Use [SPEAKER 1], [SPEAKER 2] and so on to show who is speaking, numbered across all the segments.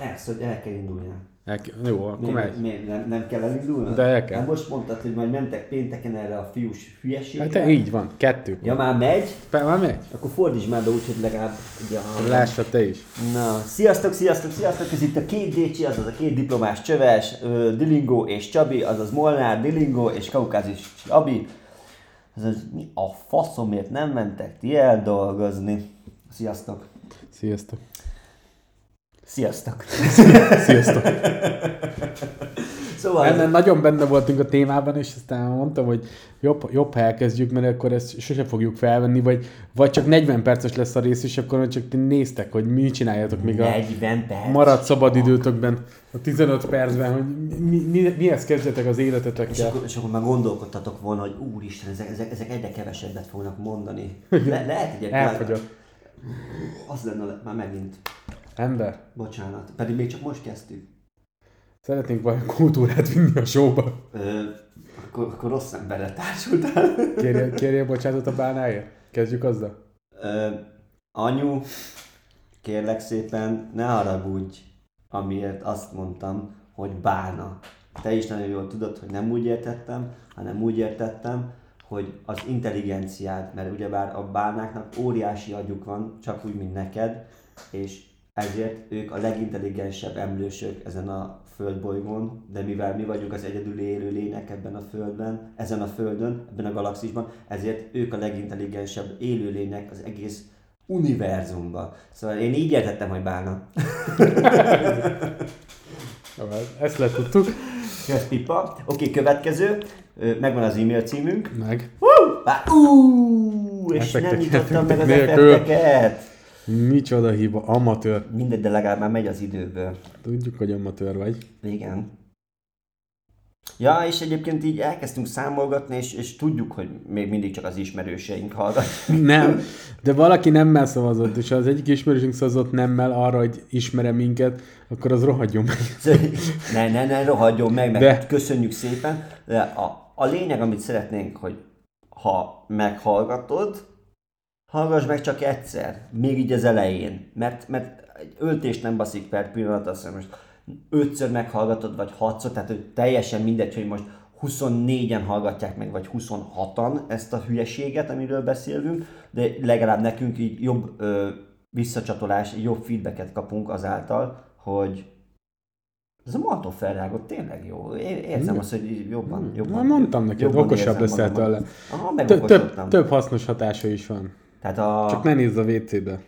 [SPEAKER 1] Ez, hogy el kell indulni.
[SPEAKER 2] El, jó, akkor.
[SPEAKER 1] Miért, miért? Nem, nem kell elindulni?
[SPEAKER 2] De el kell.
[SPEAKER 1] Nem most mondtad, hogy majd mentek pénteken erre a fiús hülyeségre.
[SPEAKER 2] Hát te így van, kettő.
[SPEAKER 1] Ja, már megy?
[SPEAKER 2] Be, már megy.
[SPEAKER 1] Akkor fordíts már be úgy, hogy legalább... Ugye, a-
[SPEAKER 2] Lássa te is.
[SPEAKER 1] Na, sziasztok, sziasztok, sziasztok! Ez itt a két Décsi, azaz a két diplomás csöves, ö, Dilingó és Csabi, azaz Molnár, Dilingó és Kaukázis Csabi. Azaz mi a faszomért nem mentek ti eldolgozni? Sziasztok!
[SPEAKER 2] Sziasztok.
[SPEAKER 1] Sziasztok!
[SPEAKER 2] Sziasztok.
[SPEAKER 1] Szóval...
[SPEAKER 2] Ennek nagyon benne voltunk a témában, és aztán mondtam, hogy jobb, jobb ha elkezdjük, mert akkor ezt sose fogjuk felvenni, vagy, vagy csak 40 perces lesz a rész, és akkor csak ti néztek, hogy mi csináljátok még a
[SPEAKER 1] 40 perc.
[SPEAKER 2] maradt szabadidőtökben, a 15 percben, hogy mi, mi, mihez kezdjetek az
[SPEAKER 1] És
[SPEAKER 2] életetekkel.
[SPEAKER 1] akkor, és akkor már gondolkodtatok volna, hogy úristen, ezek, ezek, ezek egyre kevesebbet fognak mondani. Le, lehet egyébként...
[SPEAKER 2] Elfogyott.
[SPEAKER 1] Az lenne, le- már megint.
[SPEAKER 2] Ember,
[SPEAKER 1] Bocsánat. Pedig még csak most kezdtük.
[SPEAKER 2] szeretnénk valami kultúrát vinni a showba.
[SPEAKER 1] Ö, akkor, akkor rossz emberre társultál.
[SPEAKER 2] Kérje, kérje bocsánatot a bánáért? Kezdjük azzal?
[SPEAKER 1] Ö, anyu, kérlek szépen, ne haragudj, amiért azt mondtam, hogy bána. Te is nagyon jól tudod, hogy nem úgy értettem, hanem úgy értettem, hogy az intelligenciád, mert ugyebár a bánáknak óriási agyuk van, csak úgy, mint neked, és ezért ők a legintelligensebb emlősök ezen a földbolygón, de mivel mi vagyunk az egyedül élő lények ebben a földben, ezen a földön, ebben a galaxisban, ezért ők a legintelligensebb élőlények az egész univerzumban. Szóval én így értettem, hogy bálna.
[SPEAKER 2] Hát Ezt letudtuk.
[SPEAKER 1] Jössz pipa. Oké, következő. Megvan az e-mail címünk.
[SPEAKER 2] Meg.
[SPEAKER 1] Bá- Ú, és nem
[SPEAKER 2] Effekteket,
[SPEAKER 1] nyitottam meg az effekteket.
[SPEAKER 2] Micsoda hiba, amatőr.
[SPEAKER 1] Mindegy, de legalább már megy az időből.
[SPEAKER 2] Tudjuk, hogy amatőr vagy.
[SPEAKER 1] Igen. Ja, és egyébként így elkezdtünk számolgatni, és, és tudjuk, hogy még mindig csak az ismerőseink hallgatják.
[SPEAKER 2] Nem, de valaki nemmel szavazott, és ha az egyik ismerősünk szavazott nemmel arra, hogy ismere minket, akkor az rohadjon meg.
[SPEAKER 1] ne, ne, ne, rohadjon meg, meg
[SPEAKER 2] De.
[SPEAKER 1] köszönjük szépen. De a, a lényeg, amit szeretnénk, hogy ha meghallgatod, hallgass meg csak egyszer, még így az elején, mert, mert egy öltést nem baszik per pillanat, azt hiszem most ötször meghallgatod, vagy hatszor, tehát hogy teljesen mindegy, hogy most 24-en hallgatják meg, vagy 26-an ezt a hülyeséget, amiről beszélünk, de legalább nekünk így jobb ö, visszacsatolás, jobb feedbacket kapunk azáltal, hogy ez a Maltó felrágott tényleg jó. Érzem
[SPEAKER 2] Igen.
[SPEAKER 1] azt, hogy jobban, jobban
[SPEAKER 2] Na, mondtam neked,
[SPEAKER 1] jobban
[SPEAKER 2] okosabb leszel tőle.
[SPEAKER 1] Aha,
[SPEAKER 2] Több, több hasznos hatása is van.
[SPEAKER 1] Tehát a...
[SPEAKER 2] Csak ne nézz a WC-be.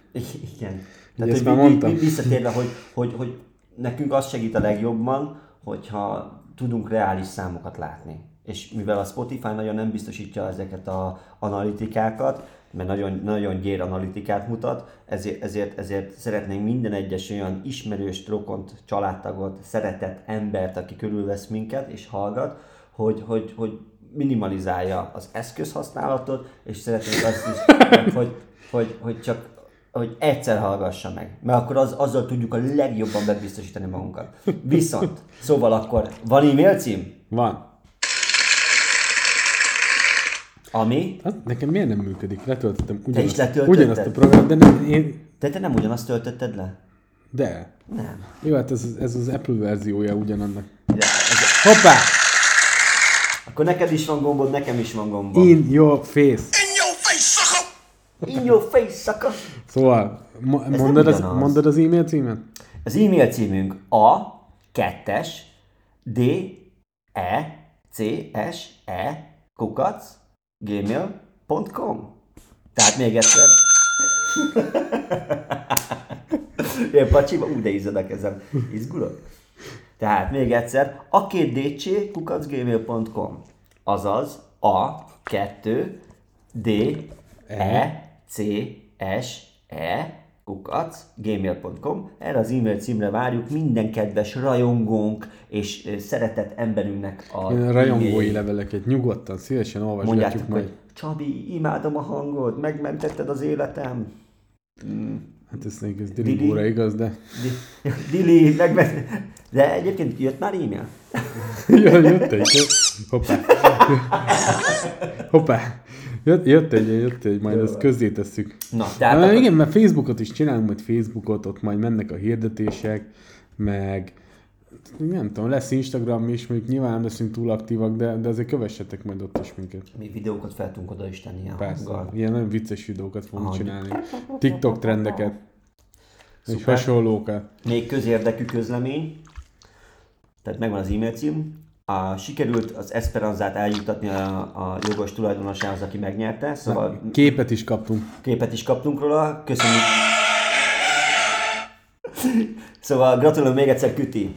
[SPEAKER 1] Igen. Tehát,
[SPEAKER 2] ezt már mondtam.
[SPEAKER 1] vi- visszatérve, hogy, hogy, hogy nekünk az segít a legjobban, hogyha tudunk reális számokat látni. És mivel a Spotify nagyon nem biztosítja ezeket a analitikákat, mert nagyon, nagyon gyér analitikát mutat, ezért, ezért, ezért szeretnénk minden egyes olyan ismerős, rokont, családtagot, szeretett embert, aki körülvesz minket és hallgat, hogy, hogy, hogy minimalizálja az eszközhasználatot, és szeretnénk azt is, hogy, hogy, hogy csak hogy egyszer hallgassa meg, mert akkor az, azzal tudjuk a legjobban bebiztosítani magunkat. Viszont, szóval akkor van e-mail cím,
[SPEAKER 2] Van.
[SPEAKER 1] ami,
[SPEAKER 2] Az nekem miért nem működik? Letöltöttem
[SPEAKER 1] is
[SPEAKER 2] ugyanazt,
[SPEAKER 1] letöltötted?
[SPEAKER 2] ugyanazt a programot, de nem, én,
[SPEAKER 1] de te nem ugyanazt töltötted le?
[SPEAKER 2] de.
[SPEAKER 1] Nem.
[SPEAKER 2] Jó, hát ez, ez az Apple verziója ugyanannak.
[SPEAKER 1] Ja, ez,
[SPEAKER 2] Hoppá!
[SPEAKER 1] Akkor neked is van gombod, nekem is van gombom.
[SPEAKER 2] In your face.
[SPEAKER 1] In your face, sucker!
[SPEAKER 2] Szóval, mo- mondod az, mondod az e-mail címet?
[SPEAKER 1] Az e-mail címünk a kettes d e c s e kukac gmail.com Tehát még egyszer. Ilyen pacsiba, úgy de izzad a kezem. Izgulok? Tehát még egyszer, a két dc kukacgmail.com Azaz a 2 d e c s e kukac gmail.com Erre az e-mail címre várjuk minden kedves rajongónk és szeretett emberünknek a
[SPEAKER 2] Ilyen rajongói leveleket nyugodtan, szívesen olvasgatjuk
[SPEAKER 1] Mondjátok,
[SPEAKER 2] majd.
[SPEAKER 1] hogy Csabi, imádom a hangod, megmentetted az életem.
[SPEAKER 2] Hát ez még ez Dilingóra igaz, de...
[SPEAKER 1] Di- Dili, megment... De egyébként jött már e-mail?
[SPEAKER 2] Jö- jött egy, hoppá. Hoppá. Jött, jött egy, jött egy, majd ezt közzé tesszük.
[SPEAKER 1] Na, tehát
[SPEAKER 2] Hát,
[SPEAKER 1] akkor...
[SPEAKER 2] igen, mert Facebookot is csinálunk, majd Facebookot, ott majd mennek a hirdetések, meg nem tudom, lesz Instagram is, még nyilván nem leszünk túl aktívak, de, de azért kövessetek majd ott is minket.
[SPEAKER 1] Mi videókat fel tudunk oda is tenni
[SPEAKER 2] Persze,
[SPEAKER 1] hanggal.
[SPEAKER 2] ilyen nagyon vicces videókat fogunk
[SPEAKER 1] Ahogy.
[SPEAKER 2] csinálni. TikTok trendeket, és
[SPEAKER 1] Szuper.
[SPEAKER 2] hasonlókat.
[SPEAKER 1] Még közérdekű közlemény, tehát megvan az e-mail cím. A, sikerült az Esperanzát eljutatni a, a jogos tulajdonosához, aki megnyerte, szóval
[SPEAKER 2] Képet is kaptunk.
[SPEAKER 1] képet is kaptunk róla. Köszönjük. Szóval gratulálom még egyszer Küti.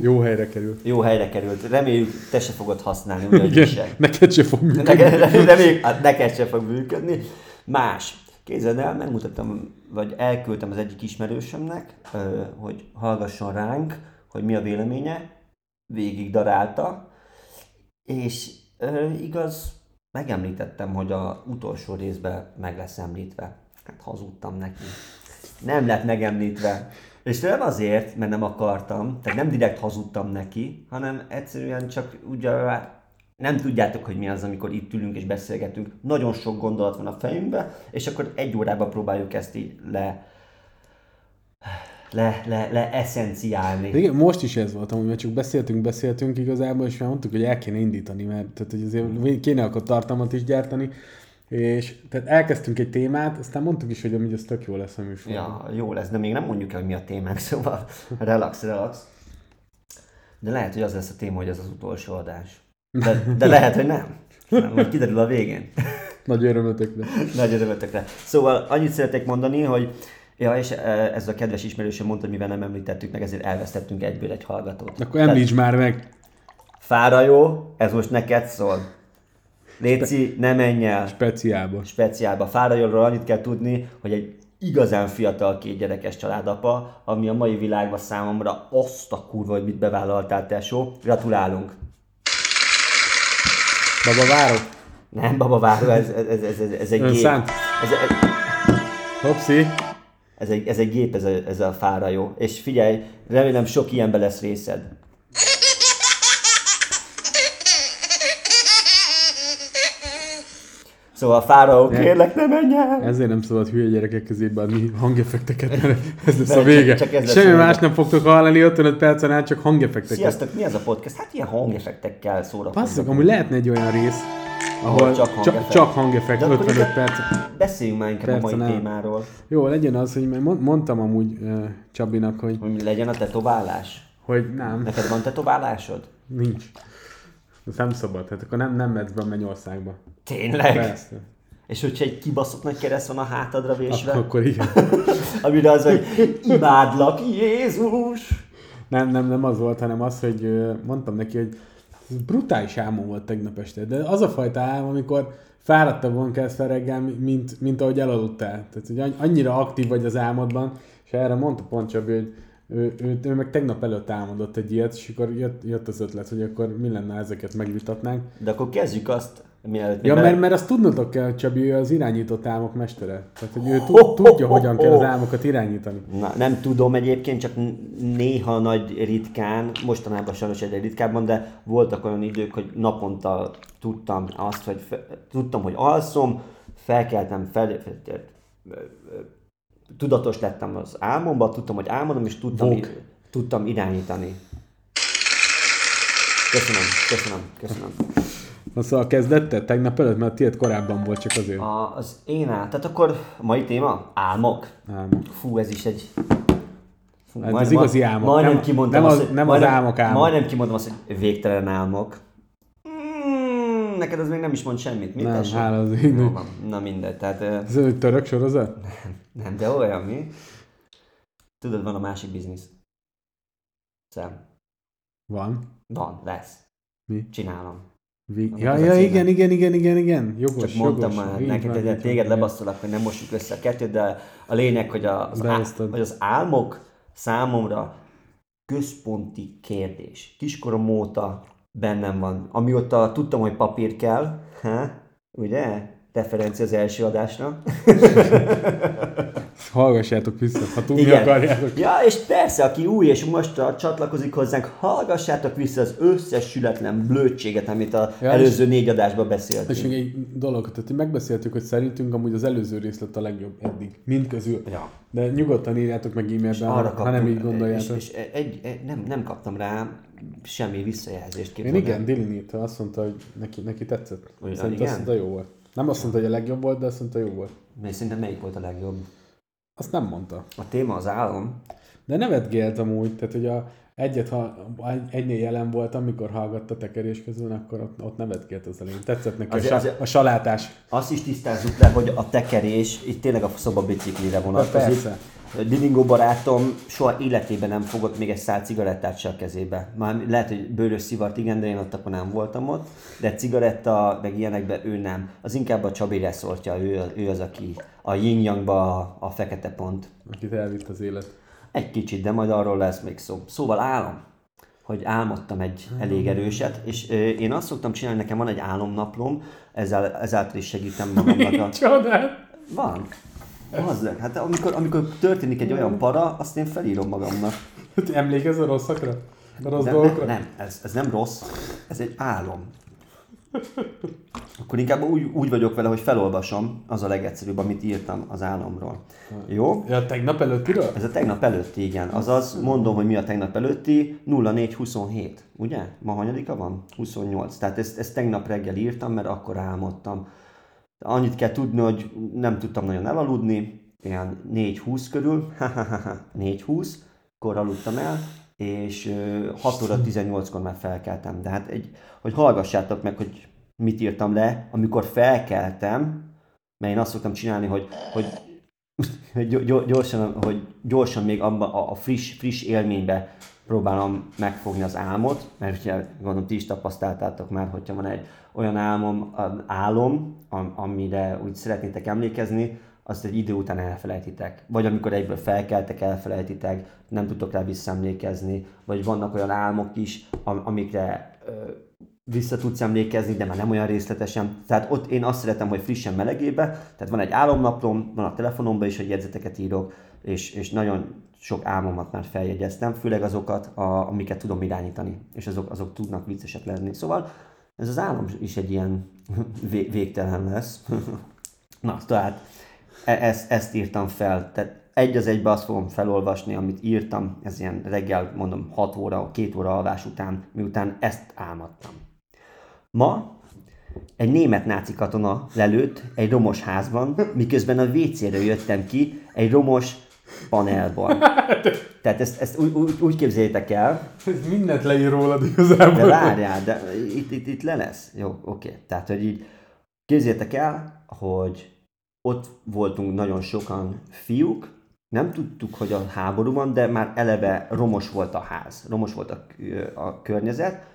[SPEAKER 2] Jó helyre került.
[SPEAKER 1] Jó helyre került. Reméljük, te se fogod használni, ugyanúgy
[SPEAKER 2] Igen,
[SPEAKER 1] se.
[SPEAKER 2] neked se fog működni.
[SPEAKER 1] Neked, reméljük, hát neked se fog működni. Más. Képzeld el, megmutattam, vagy elküldtem az egyik ismerősömnek, hogy hallgasson ránk, hogy mi a véleménye. Végig darálta. És igaz, megemlítettem, hogy a utolsó részben meg lesz említve. Hát hazudtam neki. Nem lett megemlítve. És nem azért, mert nem akartam, tehát nem direkt hazudtam neki, hanem egyszerűen csak ugye nem tudjátok, hogy mi az, amikor itt ülünk és beszélgetünk. Nagyon sok gondolat van a fejünkben, és akkor egy órában próbáljuk ezt így le, le, le, le eszenciálni.
[SPEAKER 2] Igen, most is ez volt, amúgy, mert csak beszéltünk, beszéltünk igazából, és már mondtuk, hogy el kéne indítani, mert tehát, hogy azért kéne akkor tartalmat is gyártani, és tehát elkezdtünk egy témát, aztán mondtuk is, hogy amúgy ez tök jó lesz a műsor.
[SPEAKER 1] Ja, jó lesz, de még nem mondjuk el, hogy mi a témánk, szóval relax, relax. De lehet, hogy az lesz a téma, hogy ez az utolsó adás. De, de lehet, hogy nem. nem majd kiderül a végén.
[SPEAKER 2] Nagy örömötökre.
[SPEAKER 1] Nagy örömötökre. Szóval annyit szeretek mondani, hogy Ja, és eh, ez a kedves ismerősöm mondta, hogy mivel nem említettük meg, ezért elvesztettünk egyből egy hallgatót.
[SPEAKER 2] Akkor említs már meg.
[SPEAKER 1] Fára jó, ez most neked szól. Léci, ne menj el
[SPEAKER 2] Speciálba.
[SPEAKER 1] speciálba. Fárajóról annyit kell tudni, hogy egy igazán fiatal két gyerekes családapa, ami a mai világban számomra azt a kurva, hogy mit bevállaltál, tesó. Gratulálunk.
[SPEAKER 2] Baba várok.
[SPEAKER 1] Nem, baba váró, ez, ez, ez, ez, ez egy
[SPEAKER 2] Ön
[SPEAKER 1] gép. Ez, ez,
[SPEAKER 2] Hopszi.
[SPEAKER 1] ez, egy, ez egy gép, ez a, ez a fára jó. És figyelj, remélem sok ilyenbe lesz részed. Szóval Fáraó, kérlek, ne menj el!
[SPEAKER 2] Ezért nem szabad hülye gyerekek közébe adni hangeffekteket, mert ez lesz a vége.
[SPEAKER 1] csak- csak ez
[SPEAKER 2] Semmi
[SPEAKER 1] a
[SPEAKER 2] más nem fogtok hallani 55 percen át, csak hangeffekteket.
[SPEAKER 1] Sziasztok, mi ez a podcast? Hát ilyen hangeffektekkel szórakozunk.
[SPEAKER 2] Basszok, amúgy lehetne egy olyan rész, ahol
[SPEAKER 1] Ahol csak
[SPEAKER 2] csak,
[SPEAKER 1] hangeffekt.
[SPEAKER 2] csak hangeffekt,
[SPEAKER 1] De akkor
[SPEAKER 2] 55
[SPEAKER 1] inkább
[SPEAKER 2] perc.
[SPEAKER 1] Beszéljünk már inkább a
[SPEAKER 2] Persze
[SPEAKER 1] mai témáról.
[SPEAKER 2] Jó, legyen az, hogy mondtam amúgy uh, Csabinak, hogy,
[SPEAKER 1] Hogy legyen a tetoválás.
[SPEAKER 2] hogy nem,
[SPEAKER 1] Neked van tetoválásod?
[SPEAKER 2] nincs. Ez nem szabad, hát akkor nem, nem mehetsz be mennyországba.
[SPEAKER 1] Tényleg?
[SPEAKER 2] Persze.
[SPEAKER 1] És hogyha egy kibaszott nagy kereszt van a hátadra vésve,
[SPEAKER 2] Akkor, akkor igen.
[SPEAKER 1] amire az, hogy imádlak, Jézus!
[SPEAKER 2] Nem, nem, nem az volt, hanem az, hogy mondtam neki, hogy brutális álmom volt tegnap este, de az a fajta álom, amikor fáradtabban kezd fel reggel, mint, mint ahogy elaludtál. Tehát, hogy anny- annyira aktív vagy az álmodban, és erre mondta pont Csabi, hogy ő, ő, ő, meg tegnap előtt álmodott egy ilyet, és akkor jött, jött az ötlet, hogy akkor mi lenne, ezeket megvitatnánk.
[SPEAKER 1] De akkor kezdjük azt, mielőtt...
[SPEAKER 2] Ja, mert, mert azt tudnotok kell, Csabi ő az irányított álmok mestere. Tehát, hogy ő tud, tudja,
[SPEAKER 1] ho,
[SPEAKER 2] hogyan kell az álmokat irányítani.
[SPEAKER 1] Na, nem tudom egyébként, csak néha nagy ritkán, mostanában sajnos egyre ritkábban, de voltak olyan idők, hogy naponta tudtam azt, hogy fe, tudtam, hogy alszom, felkeltem, fel, fel, fel, tudatos lettem az álmomban, tudtam, hogy álmodom, és tudtam, i- tudtam irányítani. Köszönöm, köszönöm, köszönöm.
[SPEAKER 2] Na szóval kezdette tegnap előtt, mert tiéd korábban volt csak azért.
[SPEAKER 1] A, az én áll, tehát akkor mai téma? Álmok.
[SPEAKER 2] Álmok.
[SPEAKER 1] Fú, ez is egy... Fú,
[SPEAKER 2] Hát ez igazi álmok.
[SPEAKER 1] Majdnem
[SPEAKER 2] Nem-
[SPEAKER 1] kimondtam
[SPEAKER 2] nem
[SPEAKER 1] azt,
[SPEAKER 2] az-
[SPEAKER 1] hogy,
[SPEAKER 2] nem az
[SPEAKER 1] majdnem,
[SPEAKER 2] álmok álmok.
[SPEAKER 1] Majdnem kimondtam azt, hogy végtelen álmok. Neked az még nem is mond semmit, mi
[SPEAKER 2] Nem, hála az égnek.
[SPEAKER 1] van. Na mindegy, tehát
[SPEAKER 2] Ez egy török sorozat?
[SPEAKER 1] nem, de olyan mi? Tudod, van a másik biznisz. Szem.
[SPEAKER 2] Van.
[SPEAKER 1] Van, lesz.
[SPEAKER 2] Mi?
[SPEAKER 1] Csinálom. Annak
[SPEAKER 2] Ja, ja, igen, igen, igen, igen, igen. Jogos,
[SPEAKER 1] Csak mondtam
[SPEAKER 2] jogos.
[SPEAKER 1] már neked,
[SPEAKER 2] van,
[SPEAKER 1] téged lebasztolak, hogy nem mossuk össze a kettőt, de a lényeg, hogy, a, az, á, hogy az álmok számomra központi kérdés. Kiskorom óta bennem van. Amióta tudtam, hogy papír kell, ha? ugye? Referencia az első adásra.
[SPEAKER 2] Hallgassátok vissza, ha tudni
[SPEAKER 1] Igen.
[SPEAKER 2] akarjátok.
[SPEAKER 1] Ja, és persze, aki új és most csatlakozik hozzánk, hallgassátok vissza az összes sületlen blödséget, amit a
[SPEAKER 2] Ja,
[SPEAKER 1] előző négy adásban
[SPEAKER 2] És
[SPEAKER 1] beszéltünk.
[SPEAKER 2] még egy dolog, tehát megbeszéltük, hogy szerintünk amúgy az előző rész lett a legjobb eddig, mind közül.
[SPEAKER 1] Ja.
[SPEAKER 2] De nyugodtan írjátok meg e-mailben, ha nem így
[SPEAKER 1] és,
[SPEAKER 2] gondoljátok.
[SPEAKER 1] és egy, egy, nem, nem kaptam rá semmi visszajelzést.
[SPEAKER 2] Én
[SPEAKER 1] képzeld el.
[SPEAKER 2] igen, Dylan írta, azt mondta, hogy neki, neki tetszett.
[SPEAKER 1] Olyan,
[SPEAKER 2] Szerintem
[SPEAKER 1] igen?
[SPEAKER 2] azt mondta, jó volt. Nem azt mondta, hogy a legjobb volt, de azt mondta, jó volt.
[SPEAKER 1] Mert szerintem melyik volt a legjobb?
[SPEAKER 2] Azt nem mondta.
[SPEAKER 1] A téma az álom.
[SPEAKER 2] De nevetgélt amúgy, tehát hogy a egyet, ha egy- egynél jelen volt, amikor hallgatta tekerés közül, akkor ott, ott nevetgélt az elején. Tetszett neki
[SPEAKER 1] Azért-
[SPEAKER 2] a, sa, a salátás.
[SPEAKER 1] Azt is tisztázzuk le, hogy a tekerés itt tényleg a szobabiciklire vonatkozik.
[SPEAKER 2] persze.
[SPEAKER 1] Dilingó barátom soha életében nem fogott még egy szál cigarettát se a kezébe. Már lehet, hogy bőrös szivart igen, de én ott akkor nem voltam ott. De cigaretta, meg ilyenekben ő nem. Az inkább a Csabi reszortja, ő, ő az, aki a yin a, a fekete pont.
[SPEAKER 2] Akit elvitt az élet.
[SPEAKER 1] Egy kicsit, de majd arról lesz még szó. Szóval álom, hogy álmodtam egy elég erőset, és ö, én azt szoktam csinálni, nekem van egy álomnaplom, ezzel, ezáltal is segítem magamnak. A...
[SPEAKER 2] Csodát!
[SPEAKER 1] Van. Az, hát amikor, amikor történik egy olyan para, azt én felírom magamnak.
[SPEAKER 2] Emlékezz a rosszakra? A rossz
[SPEAKER 1] Nem,
[SPEAKER 2] dolgokra?
[SPEAKER 1] nem, nem ez, ez nem rossz, ez egy álom. Akkor inkább úgy, úgy vagyok vele, hogy felolvasom, az a legegyszerűbb, amit írtam az álomról. Jó?
[SPEAKER 2] Ja, tegnap előttiről?
[SPEAKER 1] Ez a tegnap előtti, igen. Azaz, mondom, hogy mi a tegnap előtti, 0427, ugye? Ma hanyadika van? 28. Tehát ezt, ezt tegnap reggel írtam, mert akkor álmodtam. Annyit kell tudni, hogy nem tudtam nagyon elaludni, ilyen 4-20 körül, 4-20, kor aludtam el, és ö, 6 óra 18-kor már felkeltem. De hát egy, hogy hallgassátok meg, hogy mit írtam le, amikor felkeltem, mert én azt szoktam csinálni, hogy, hogy hogy gy- gy- gyorsan, hogy gyorsan még abba a friss, friss élménybe próbálom megfogni az álmot, mert ugye gondolom ti is tapasztaltátok már, hogyha van egy olyan álmom, álom, am- amire úgy szeretnétek emlékezni, azt egy idő után elfelejtitek. Vagy amikor egyből felkeltek, elfelejtitek, nem tudtok rá visszaemlékezni, vagy vannak olyan álmok is, am- amikre vissza tudsz emlékezni, de már nem olyan részletesen. Tehát ott én azt szeretem, hogy frissen melegébe, tehát van egy álomnaplom, van a telefonomban is, hogy jegyzeteket írok, és, és nagyon sok álmomat már feljegyeztem, főleg azokat, a, amiket tudom irányítani, és azok, azok tudnak viccesek lenni. Szóval ez az álom is egy ilyen vé- végtelen lesz. Na, tehát e- ezt, ezt írtam fel. Tehát egy az egybe azt fogom felolvasni, amit írtam, ez ilyen reggel, mondom, 6 óra, 2 óra alvás után, miután ezt álmodtam. Ma egy német náci katona lelőtt egy romos házban, miközben a WC-ről jöttem ki egy romos panelban. Tehát ezt, ezt úgy, úgy, úgy képzeljétek el,
[SPEAKER 2] Ez mindent leír rólad igazából.
[SPEAKER 1] de várjál, de itt, itt, itt le lesz. Jó, oké. Tehát, hogy így képzeljétek el, hogy ott voltunk nagyon sokan fiúk, nem tudtuk, hogy a háború van, de már eleve romos volt a ház, romos volt a, a környezet,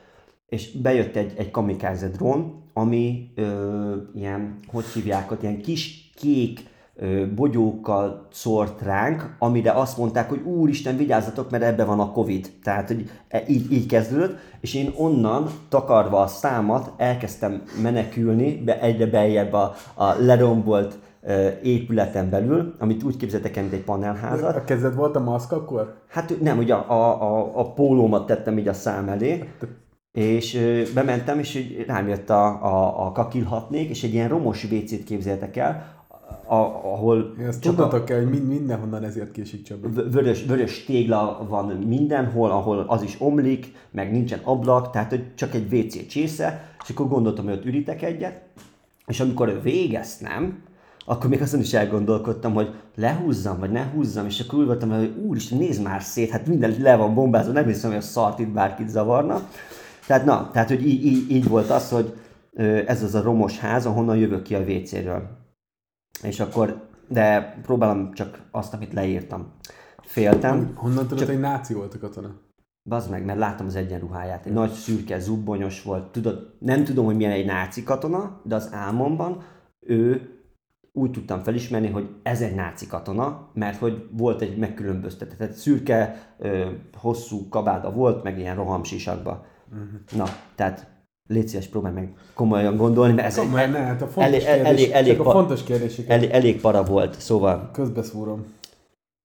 [SPEAKER 1] és bejött egy, egy kamikáze drón, ami ö, ilyen, hogy hívják ott, ilyen kis kék bogyókkal szórt ránk, amire azt mondták, hogy úristen, vigyázzatok, mert ebbe van a Covid. Tehát, hogy e- így, így kezdődött, és én onnan, takarva a számat, elkezdtem menekülni, be, egyre beljebb a, a lerombolt épületen belül, amit úgy képzeltek el, mint egy panelházat.
[SPEAKER 2] A kezed volt a maszk akkor?
[SPEAKER 1] Hát nem, ugye a, a, a pólómat tettem így a szám elé, és ö, bementem, és így rám jött a, a, a kakilhatnék, és egy ilyen romos WC-t képzeltek el, a, ahol a
[SPEAKER 2] tudnotok kell, hogy mind, mindenhonnan ezért késik Csabi.
[SPEAKER 1] vörös, vörös tégla van mindenhol, ahol az is omlik, meg nincsen ablak, tehát hogy csak egy WC csésze, és akkor gondoltam, hogy ott üritek egyet, és amikor végeztem, akkor még azon is elgondolkodtam, hogy lehúzzam, vagy ne húzzam, és akkor úgy voltam, hogy úristen, nézd már szét, hát minden le van bombázva, nem hiszem, hogy a szart itt bárkit zavarna. Tehát na, tehát hogy így, így, így volt az, hogy ez az a romos ház, ahonnan jövök ki a WC-ről. És akkor, de próbálom csak azt, amit leírtam. Féltem,
[SPEAKER 2] Honnan tudod,
[SPEAKER 1] Csak-
[SPEAKER 2] hogy náci volt a katona?
[SPEAKER 1] Bazd meg, mert láttam az egyenruháját. Egy nagy szürke, zubbonyos volt. Tudod, nem tudom, hogy milyen egy náci katona, de az álmomban ő úgy tudtam felismerni, hogy ez egy náci katona, mert hogy volt egy megkülönböztetett, tehát szürke, ö, hosszú kabáda volt, meg ilyen rohamsisakba. Uh-huh. Na, tehát légy szíves, próbálj meg komolyan gondolni, mert ez
[SPEAKER 2] Komolyan,
[SPEAKER 1] egy,
[SPEAKER 2] ne, hát a fontos
[SPEAKER 1] elég,
[SPEAKER 2] kérdés,
[SPEAKER 1] elég, elég,
[SPEAKER 2] csak a fontos kérdéseket
[SPEAKER 1] elég, elég para volt, szóval
[SPEAKER 2] közbeszúrom.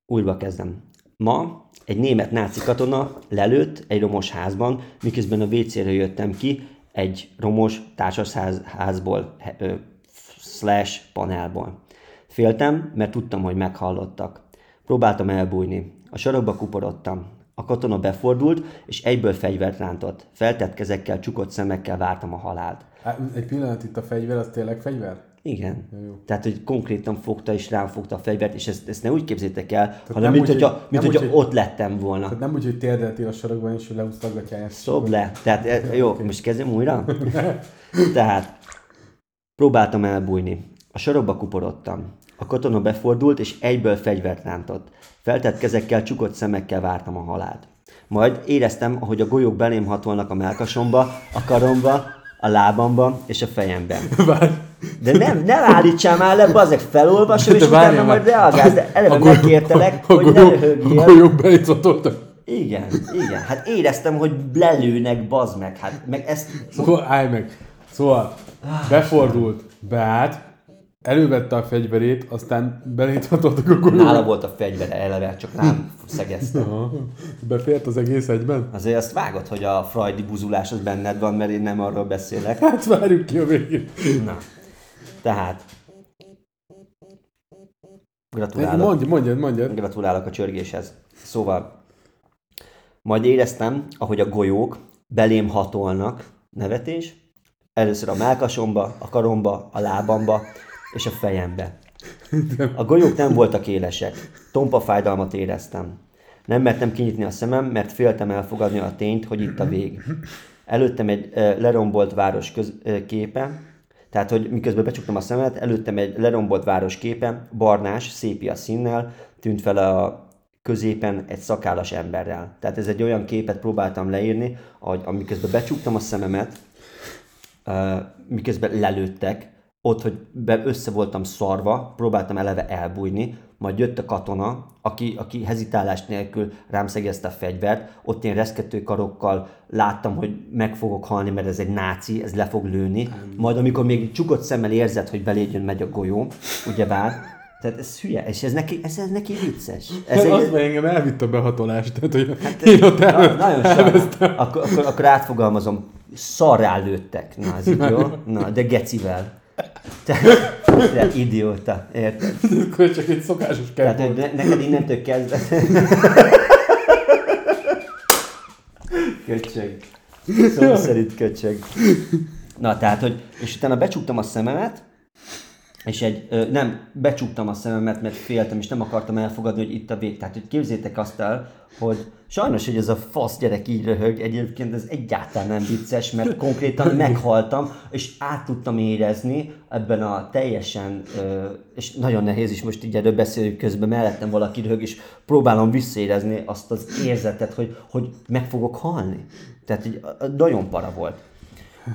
[SPEAKER 1] újra kezdem. Ma egy német náci katona lelőtt egy romos házban, miközben a WC-re jöttem ki egy romos társasházból, slash panelból. Féltem, mert tudtam, hogy meghallottak. Próbáltam elbújni. A sarokba kuporodtam. A katona befordult, és egyből fegyvert rántott. Feltett kezekkel, csukott szemekkel vártam a halált.
[SPEAKER 2] Hát, egy pillanat itt a fegyver, az tényleg fegyver?
[SPEAKER 1] Igen.
[SPEAKER 2] Jó.
[SPEAKER 1] Tehát, hogy konkrétan fogta és rám fogta a fegyvert, és ezt, ezt ne úgy képzétek el, hanem
[SPEAKER 2] nem
[SPEAKER 1] mint,
[SPEAKER 2] úgy,
[SPEAKER 1] hogyha,
[SPEAKER 2] hogy-
[SPEAKER 1] mint hogyha
[SPEAKER 2] úgy, hogy-
[SPEAKER 1] ott lettem volna.
[SPEAKER 2] Tehát nem úgy, hogy térdeltél a sarokban, és hogy lehúztad a gatyáját.
[SPEAKER 1] Szob le. Tehát, e, jó, most kezdem újra? Tehát, próbáltam elbújni. A sarokba kuporodtam. A katona befordult, és egyből fegyvert rántott. Feltett kezekkel, csukott szemekkel vártam a halált. Majd éreztem, ahogy a golyók belém hatolnak a melkasomba, a karomba, a lábamba és a fejembe.
[SPEAKER 2] Várj,
[SPEAKER 1] De nem, nem állítsál már le, bazeg, felolvasom, és utána majd reagálsz, de eleve
[SPEAKER 2] golyó-
[SPEAKER 1] megkértelek,
[SPEAKER 2] a
[SPEAKER 1] hogy ne
[SPEAKER 2] golyók- A
[SPEAKER 1] röhögjél.
[SPEAKER 2] golyók belétszatoltak.
[SPEAKER 1] Igen, igen, hát éreztem, hogy lelőnek, bazd meg, hát meg ezt...
[SPEAKER 2] Szóval állj meg. Szóval befordult, beállt, elővette a fegyverét, aztán beléthatottak a golyók.
[SPEAKER 1] Nála volt a fegyvere eleve, csak rám szegezte.
[SPEAKER 2] Aha. Befért az egész egyben?
[SPEAKER 1] Azért azt vágod, hogy a freudi buzulás az benned van, mert én nem arról beszélek.
[SPEAKER 2] Hát várjuk ki a végén.
[SPEAKER 1] Na, tehát... Gratulálok.
[SPEAKER 2] Mondj, mondjad, mondjad.
[SPEAKER 1] Gratulálok a csörgéshez. Szóval, majd éreztem, ahogy a golyók belém hatolnak, nevetés, először a melkasomba, a karomba, a lábamba és a fejembe. A golyók nem voltak élesek. Tompa fájdalmat éreztem. Nem mertem kinyitni a szemem, mert féltem elfogadni a tényt, hogy itt a vég. Előttem egy lerombolt város köz, képe, tehát, hogy miközben becsuktam a szemet, előttem egy lerombolt város képe, barnás, szépia színnel, tűnt fel a középen egy szakállas emberrel. Tehát ez egy olyan képet próbáltam leírni, hogy amiközben becsuktam a szememet, miközben lelőttek, ott, hogy be, össze voltam szarva, próbáltam eleve elbújni, majd jött a katona, aki, aki hezitálás nélkül rám szegezte a fegyvert, ott én reszkető karokkal láttam, hogy meg fogok halni, mert ez egy náci, ez le fog lőni, majd amikor még csukott szemmel érzed, hogy beléd jön megy a golyó, ugyebár, tehát ez hülye, és ez neki, ez, ez neki vicces. Ez egy,
[SPEAKER 2] az, hogy engem elvitt a behatolást. Tehát, hogy én ott
[SPEAKER 1] Na,
[SPEAKER 2] el...
[SPEAKER 1] nagyon sajnálom. Akkor, akkor, akkor átfogalmazom. Szarrá lőttek. Na, ez így jó? Na, de gecivel. Te, te idióta, érted?
[SPEAKER 2] Akkor csak egy szokásos
[SPEAKER 1] Tehát,
[SPEAKER 2] kert volt.
[SPEAKER 1] ne, neked innentől kezdve... Köcsög. Szó szerint köcsög. Na, tehát, hogy... És utána becsuktam a szememet, és egy, ö, nem, becsuktam a szememet, mert féltem, és nem akartam elfogadni, hogy itt a vég. Tehát, hogy képzétek azt el, hogy sajnos, hogy ez a fasz gyerek így röhög, egyébként ez egyáltalán nem vicces, mert konkrétan meghaltam, és át tudtam érezni ebben a teljesen, és nagyon nehéz is most így erről beszélünk közben, mellettem valaki röhög, és próbálom visszaérezni azt az érzetet, hogy, hogy meg fogok halni. Tehát így nagyon para volt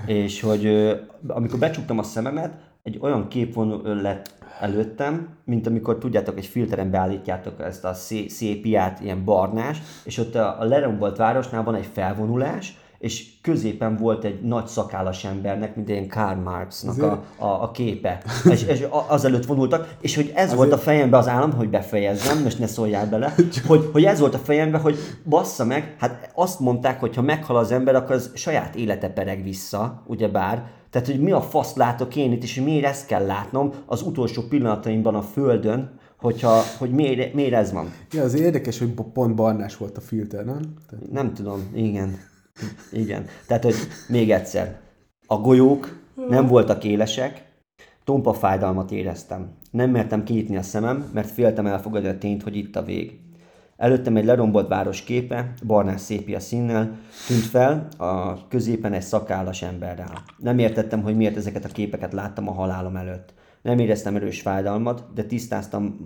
[SPEAKER 1] és hogy amikor becsuktam a szememet, egy olyan kép lett előttem, mint amikor tudjátok, egy filteren beállítjátok ezt a szé- szépiát, ilyen barnás, és ott a, a lerombolt városnál van egy felvonulás, és középen volt egy nagy szakállas embernek, mint ilyen Karl Marxnak a, a, a képe. És, és azelőtt vonultak, és hogy ez volt a fejembe az állam, hogy befejezzem, most ne szóljál bele, hogy, hogy ez volt a fejembe, hogy bassza meg, hát azt mondták, hogy ha meghal az ember, akkor az saját élete pereg vissza, ugyebár. Tehát, hogy mi a fasz látok én itt, és hogy miért ezt kell látnom az utolsó pillanataimban a Földön, hogyha, hogy miért, miért ez van.
[SPEAKER 2] Ja, az érdekes, hogy pont barnás volt a filter, nem? Tehát
[SPEAKER 1] Nem tudom, igen. Igen. Tehát, hogy még egyszer. A golyók nem voltak élesek, tompa fájdalmat éreztem. Nem mertem kinyitni a szemem, mert féltem elfogadni a tényt, hogy itt a vég. Előttem egy lerombolt város képe, barnás szépia színnel, tűnt fel a középen egy szakállas emberrel. Nem értettem, hogy miért ezeket a képeket láttam a halálom előtt. Nem éreztem erős fájdalmat, de tisztáztam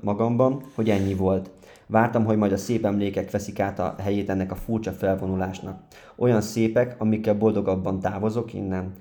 [SPEAKER 1] magamban, hogy ennyi volt. Vártam, hogy majd a szép emlékek veszik át a helyét ennek a furcsa felvonulásnak. Olyan szépek, amikkel boldogabban távozok innen.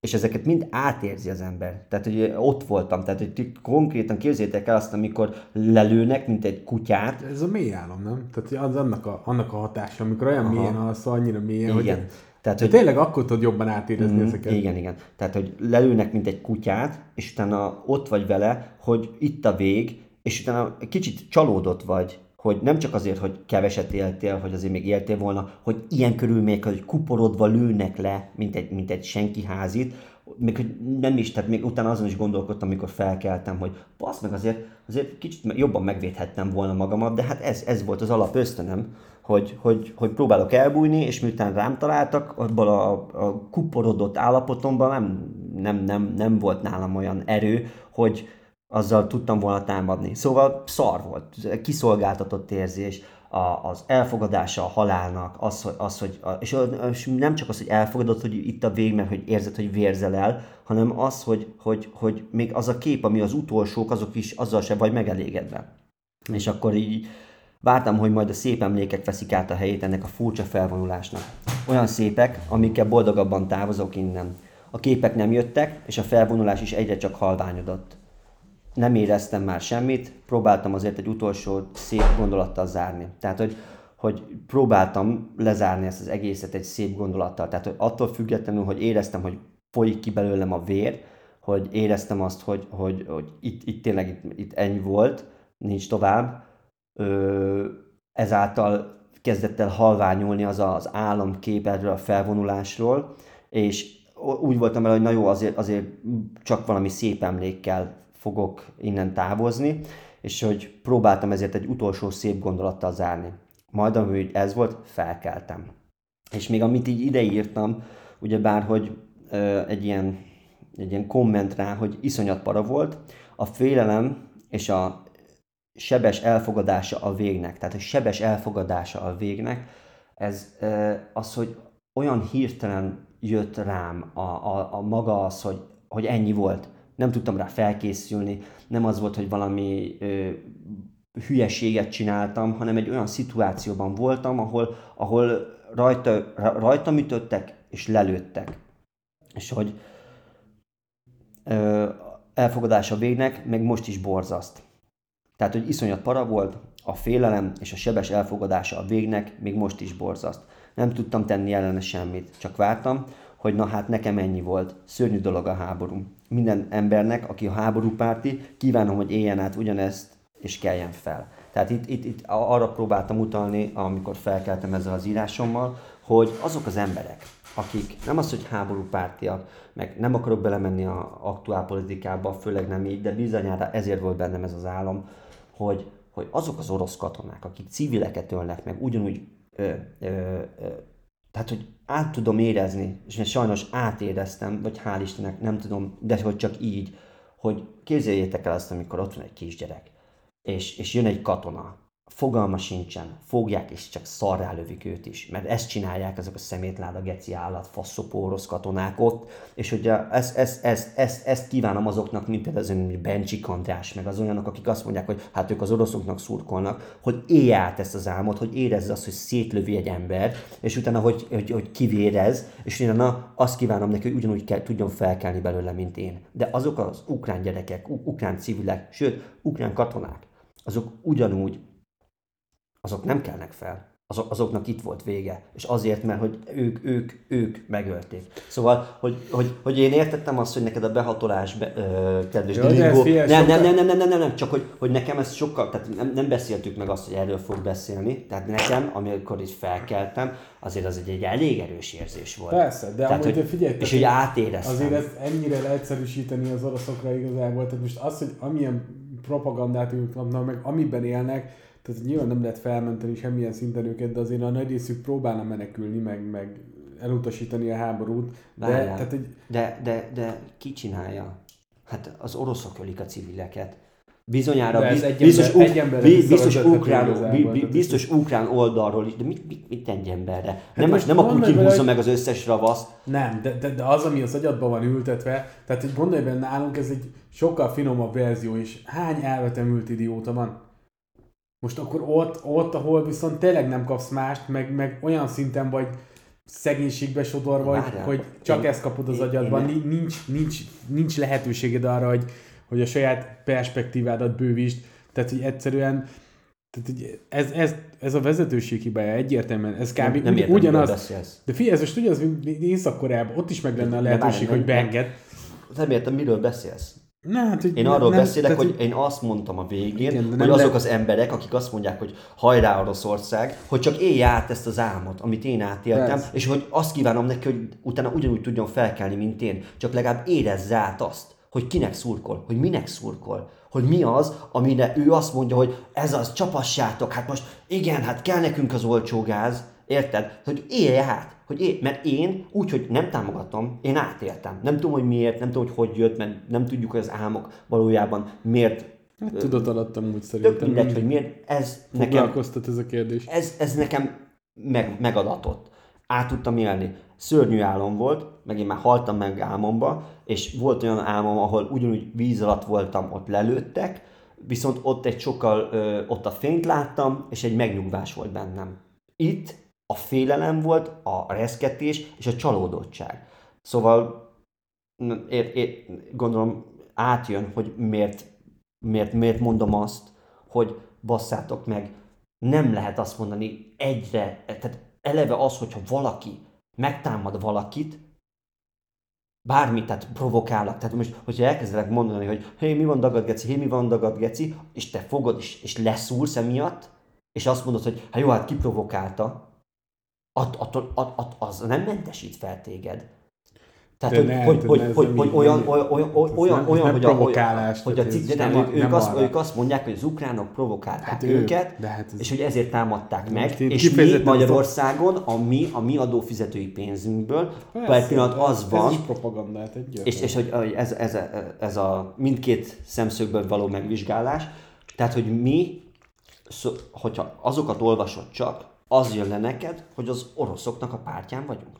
[SPEAKER 1] És ezeket mind átérzi az ember. Tehát, hogy ott voltam. Tehát, hogy ti konkrétan képzétek el azt, amikor lelőnek, mint egy kutyát,
[SPEAKER 2] ez a mély álom, nem? Tehát az annak a, annak a hatása, amikor olyan Aha. mélyen alszol, annyira mélyen, hogy
[SPEAKER 1] igen. Tehát,
[SPEAKER 2] Tehát, hogy tényleg akkor tudod jobban átérezni mm, ezeket.
[SPEAKER 1] Igen, igen. Tehát, hogy lelőnek, mint egy kutyát, és utána ott vagy vele, hogy itt a vég, és utána kicsit csalódott vagy, hogy nem csak azért, hogy keveset éltél, hogy azért még éltél volna, hogy ilyen körülmények, hogy kuporodva lőnek le, mint egy, mint egy senki házit, még hogy nem is, tehát még utána azon is gondolkodtam, amikor felkeltem, hogy basz meg azért, azért kicsit jobban megvédhettem volna magamat, de hát ez, ez volt az alap ösztönöm, hogy, hogy, hogy próbálok elbújni, és miután rám találtak, abban a, a kuporodott állapotomban nem, nem, nem, nem volt nálam olyan erő, hogy azzal tudtam volna támadni. Szóval szar volt, kiszolgáltatott érzés, a, az elfogadása a halálnak, az, hogy, az, hogy és, és nem csak az, hogy elfogadod, hogy itt a vég, mert hogy érzed, hogy vérzel el, hanem az, hogy, hogy, hogy még az a kép, ami az utolsók, azok is azzal se vagy megelégedve. És akkor így vártam, hogy majd a szép emlékek veszik át a helyét ennek a furcsa felvonulásnak. Olyan szépek, amikkel boldogabban távozok innen. A képek nem jöttek, és a felvonulás is egyre csak halványodott nem éreztem már semmit, próbáltam azért egy utolsó szép gondolattal zárni. Tehát, hogy, hogy próbáltam lezárni ezt az egészet egy szép gondolattal. Tehát, hogy attól függetlenül, hogy éreztem, hogy folyik ki belőlem a vér, hogy éreztem azt, hogy, hogy, hogy itt, itt tényleg itt, itt ennyi volt, nincs tovább, ö, ezáltal kezdett el halványulni az a, az álomkép erről a felvonulásról, és úgy voltam vele, hogy na jó, azért, azért csak valami szép emlékkel fogok innen távozni, és hogy próbáltam ezért egy utolsó szép gondolattal zárni. Majd, ami ez volt, felkeltem. És még amit így ideírtam, ugyebár, hogy ö, egy, ilyen, egy ilyen komment rá, hogy iszonyat para volt, a félelem és a sebes elfogadása a végnek, tehát a sebes elfogadása a végnek, ez ö, az, hogy olyan hirtelen jött rám a, a, a maga az, hogy, hogy ennyi volt nem tudtam rá felkészülni, nem az volt, hogy valami ö, hülyeséget csináltam, hanem egy olyan szituációban voltam, ahol, ahol rajta, rajta ütöttek és lelőttek. És hogy ö, elfogadása végnek, meg most is borzaszt. Tehát, hogy iszonyat para volt, a félelem és a sebes elfogadása a végnek még most is borzaszt. Nem tudtam tenni ellene semmit, csak vártam, hogy na hát nekem ennyi volt. Szörnyű dolog a háború. Minden embernek, aki a háborúpárti, kívánom, hogy éljen át ugyanezt, és keljen fel. Tehát itt, itt, itt arra próbáltam utalni, amikor felkeltem ezzel az írásommal, hogy azok az emberek, akik nem az, hogy háborúpártiak, meg nem akarok belemenni a aktuál politikába, főleg nem így, de bizonyára ezért volt bennem ez az álom, hogy, hogy azok az orosz katonák, akik civileket ölnek meg, ugyanúgy ö, ö, ö, tehát, hogy át tudom érezni, és én sajnos átéreztem, vagy hál' Istennek, nem tudom, de hogy csak így, hogy képzeljétek el azt, amikor ott van egy kisgyerek, és, és jön egy katona, fogalma sincsen, fogják és csak szarrá lövik őt is, mert ezt csinálják ezek a szemétláda geci állat, faszopó orosz katonák ott, és hogy ezt, ezt, ezt, ezt, ezt kívánom azoknak, mint például az ön Bencsi András, meg az olyanok, akik azt mondják, hogy hát ők az oroszoknak szurkolnak, hogy élj át ezt az álmot, hogy érezze azt, hogy szétlövi egy ember, és utána, hogy, hogy, hogy kivérez, és utána azt kívánom neki, hogy ugyanúgy kell, tudjon felkelni belőle, mint én. De azok az ukrán gyerekek, ukrán civilek, sőt, ukrán katonák, azok ugyanúgy azok nem kelnek fel. Azok, azoknak itt volt vége. És azért, mert hogy ők, ők, ők megölték. Szóval, hogy, hogy, hogy én értettem azt, hogy neked a behatolás, be, ö, kedves Jó, Gringó, nem, nem, nem, nem, nem, nem, nem, nem, csak hogy, hogy nekem ez sokkal, tehát nem, nem beszéltük meg azt, hogy erről fog beszélni, tehát nekem, amikor is felkeltem, azért az egy, egy elég erős érzés volt.
[SPEAKER 2] Persze, de tehát, amúgy hogy, figyelj,
[SPEAKER 1] és hogy átéreztem.
[SPEAKER 2] Azért ezt ennyire leegyszerűsíteni az oroszokra igazából, tehát most az, hogy amilyen propagandát ők kapnak, meg amiben élnek, tehát nyilván nem lehet felmenteni semmilyen szinten őket, de azért a nagy részük próbálna menekülni, meg, meg elutasítani a háborút. De,
[SPEAKER 1] tehát, egy... de, de, de ki csinálja? Hát az oroszok ölik a civileket. Bizonyára biz, egy biztos, ember, egy biztos, ukrán, biztos ukrán oldalról is, de mit, mit, mit egy emberre? Hát nem, most nem akkor kihúzza meg az összes ravaszt.
[SPEAKER 2] Nem, de, de, de, az, ami az agyadban van ültetve, tehát hogy gondolj benne, nálunk ez egy sokkal finomabb verzió is. Hány elvetemült idióta van? Most akkor ott, ott, ahol viszont tényleg nem kapsz mást, meg, meg olyan szinten vagy szegénységbe sodorva, hogy, hogy csak én, ezt kapod az agyadban, én, nincs, nincs, nincs lehetőséged arra, hogy, hogy a saját perspektívádat bővítsd. Tehát, hogy egyszerűen Tehát így ez, ez, ez a vezetőség hibája egyértelműen, ez kb.
[SPEAKER 1] Nem, nem értem,
[SPEAKER 2] ugyanaz.
[SPEAKER 1] beszélsz.
[SPEAKER 2] De figyelj, ez most ugyanaz, mint Észak-Koreában, ott is meg lenne a
[SPEAKER 1] De
[SPEAKER 2] lehetőség,
[SPEAKER 1] várj,
[SPEAKER 2] hogy
[SPEAKER 1] nem-
[SPEAKER 2] beenged.
[SPEAKER 1] Nem értem, miről beszélsz.
[SPEAKER 2] Na, hát, hogy
[SPEAKER 1] Én arról
[SPEAKER 2] nem-
[SPEAKER 1] beszélek,
[SPEAKER 2] tehát,
[SPEAKER 1] hogy én azt mondtam a végén,
[SPEAKER 2] Igen,
[SPEAKER 1] hogy azok
[SPEAKER 2] lehet-
[SPEAKER 1] az emberek, akik azt mondják, hogy hajrá Oroszország, hogy csak élje át ezt az álmot, amit én átéltem,
[SPEAKER 2] Persze.
[SPEAKER 1] és hogy azt kívánom neki, hogy utána ugyanúgy tudjon felkelni, mint én, csak legalább érezze át azt, hogy kinek szurkol, hogy minek szurkol, hogy mi az, amire ő azt mondja, hogy ez az, csapassátok, hát most igen, hát kell nekünk az olcsó gáz, érted? Hogy élje át, hogy él, mert én úgy, hogy nem támogatom, én átéltem. Nem tudom, hogy miért, nem tudom, hogy hogy jött, mert nem tudjuk, hogy az álmok valójában miért,
[SPEAKER 2] Hát tudod alattam úgy szerintem.
[SPEAKER 1] tök mindegy, hogy miért, ez nekem,
[SPEAKER 2] ez a kérdés.
[SPEAKER 1] ez, ez nekem meg, megadatott. Át tudtam élni. Szörnyű álom volt, meg én már haltam meg álmomba, és volt olyan álmom, ahol ugyanúgy víz alatt voltam, ott lelőttek, viszont ott egy sokkal, ö, ott a fényt láttam, és egy megnyugvás volt bennem. Itt a félelem volt, a reszketés és a csalódottság. Szóval ér, ér, gondolom átjön, hogy miért, miért, miért mondom azt, hogy basszátok meg, nem lehet azt mondani egyre, tehát eleve az, hogyha valaki megtámad valakit, bármit, tehát provokálnak, tehát most, hogyha elkezdelek mondani, hogy hé, mi van dagad geci, hé, mi van dagad geci, és te fogod és, és leszúrsz emiatt, és azt mondod, hogy hát jó, hát ki provokálta, att, attól, att, att, az nem mentesít fel téged. Tehát,
[SPEAKER 2] De
[SPEAKER 1] hogy,
[SPEAKER 2] ne,
[SPEAKER 1] hogy, hogy, hogy, hogy olyan, olyan, olyan, olyan,
[SPEAKER 2] nem-
[SPEAKER 1] olyan, hogy a, hogy a
[SPEAKER 2] tehát
[SPEAKER 1] cik,
[SPEAKER 2] ez
[SPEAKER 1] de nem,
[SPEAKER 2] nem
[SPEAKER 1] ők,
[SPEAKER 2] a- nem
[SPEAKER 1] azt, ők azt mondják, hogy az ukránok provokálták
[SPEAKER 2] Hát
[SPEAKER 1] hát
[SPEAKER 2] ők,
[SPEAKER 1] őket,
[SPEAKER 2] de hát ez-
[SPEAKER 1] és hogy ezért támadták meg,
[SPEAKER 2] Most én
[SPEAKER 1] és mi Magyarországon a mi, a mi adófizetői pénzünkből per pillanat az van,
[SPEAKER 2] Ez hát egy
[SPEAKER 1] és, és hogy ez, ez, ez a mindkét szemszögből való megvizsgálás, tehát hogy mi, hogyha azokat olvasod csak, az jön le neked, hogy az oroszoknak a pártján vagyunk.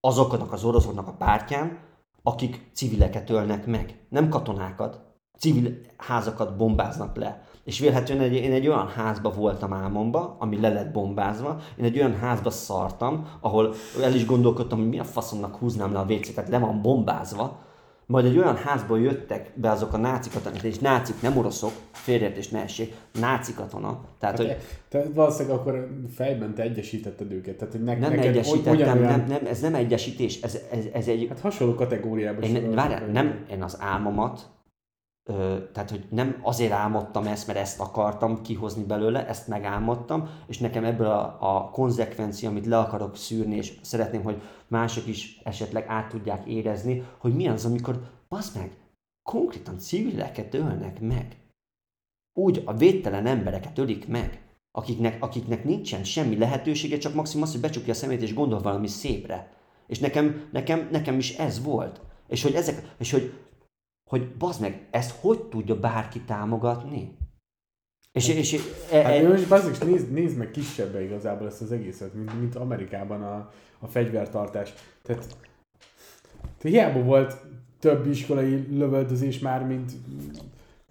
[SPEAKER 1] Azoknak az oroszoknak a pártján, akik civileket ölnek meg. Nem katonákat, civil házakat bombáznak le. És vélhetően egy, én egy olyan házba voltam álmomba, ami le lett bombázva, én egy olyan házba szartam, ahol el is gondolkodtam, hogy mi a faszomnak húznám le a tehát le van bombázva, majd egy olyan házból jöttek be azok a náci katonák, és nácik, nem oroszok, félreértés ne essék, náci katona. Tehát, hogy
[SPEAKER 2] Te valószínűleg akkor fejben te egyesítetted őket. Tehát, hogy ne,
[SPEAKER 1] nem
[SPEAKER 2] neked
[SPEAKER 1] egyesítettem,
[SPEAKER 2] ugyanolyan-
[SPEAKER 1] nem, nem, ez nem egyesítés, ez, ez, ez egy,
[SPEAKER 2] Hát hasonló kategóriában
[SPEAKER 1] én, várjál, nem én az álmomat, tehát hogy nem azért álmodtam ezt, mert ezt akartam kihozni belőle, ezt megálmodtam, és nekem ebből a, a konzekvencia, amit le akarok szűrni, és szeretném, hogy mások is esetleg át tudják érezni, hogy mi az, amikor, basz meg, konkrétan civileket ölnek meg. Úgy a védtelen embereket ölik meg, akiknek, akiknek nincsen semmi lehetősége, csak maximum az, hogy becsukja a szemét és gondol valami szépre. És nekem, nekem, nekem is ez volt. És hogy ezek, és hogy, hogy bazd meg, ezt hogy tudja bárki támogatni? És, és, és e,
[SPEAKER 2] Hát
[SPEAKER 1] e,
[SPEAKER 2] most bazzeg, nézd, nézd meg kisebbe igazából ezt az egészet, mint, mint Amerikában a, a fegyvertartás. Tehát te hiába volt több iskolai lövöldözés már, mint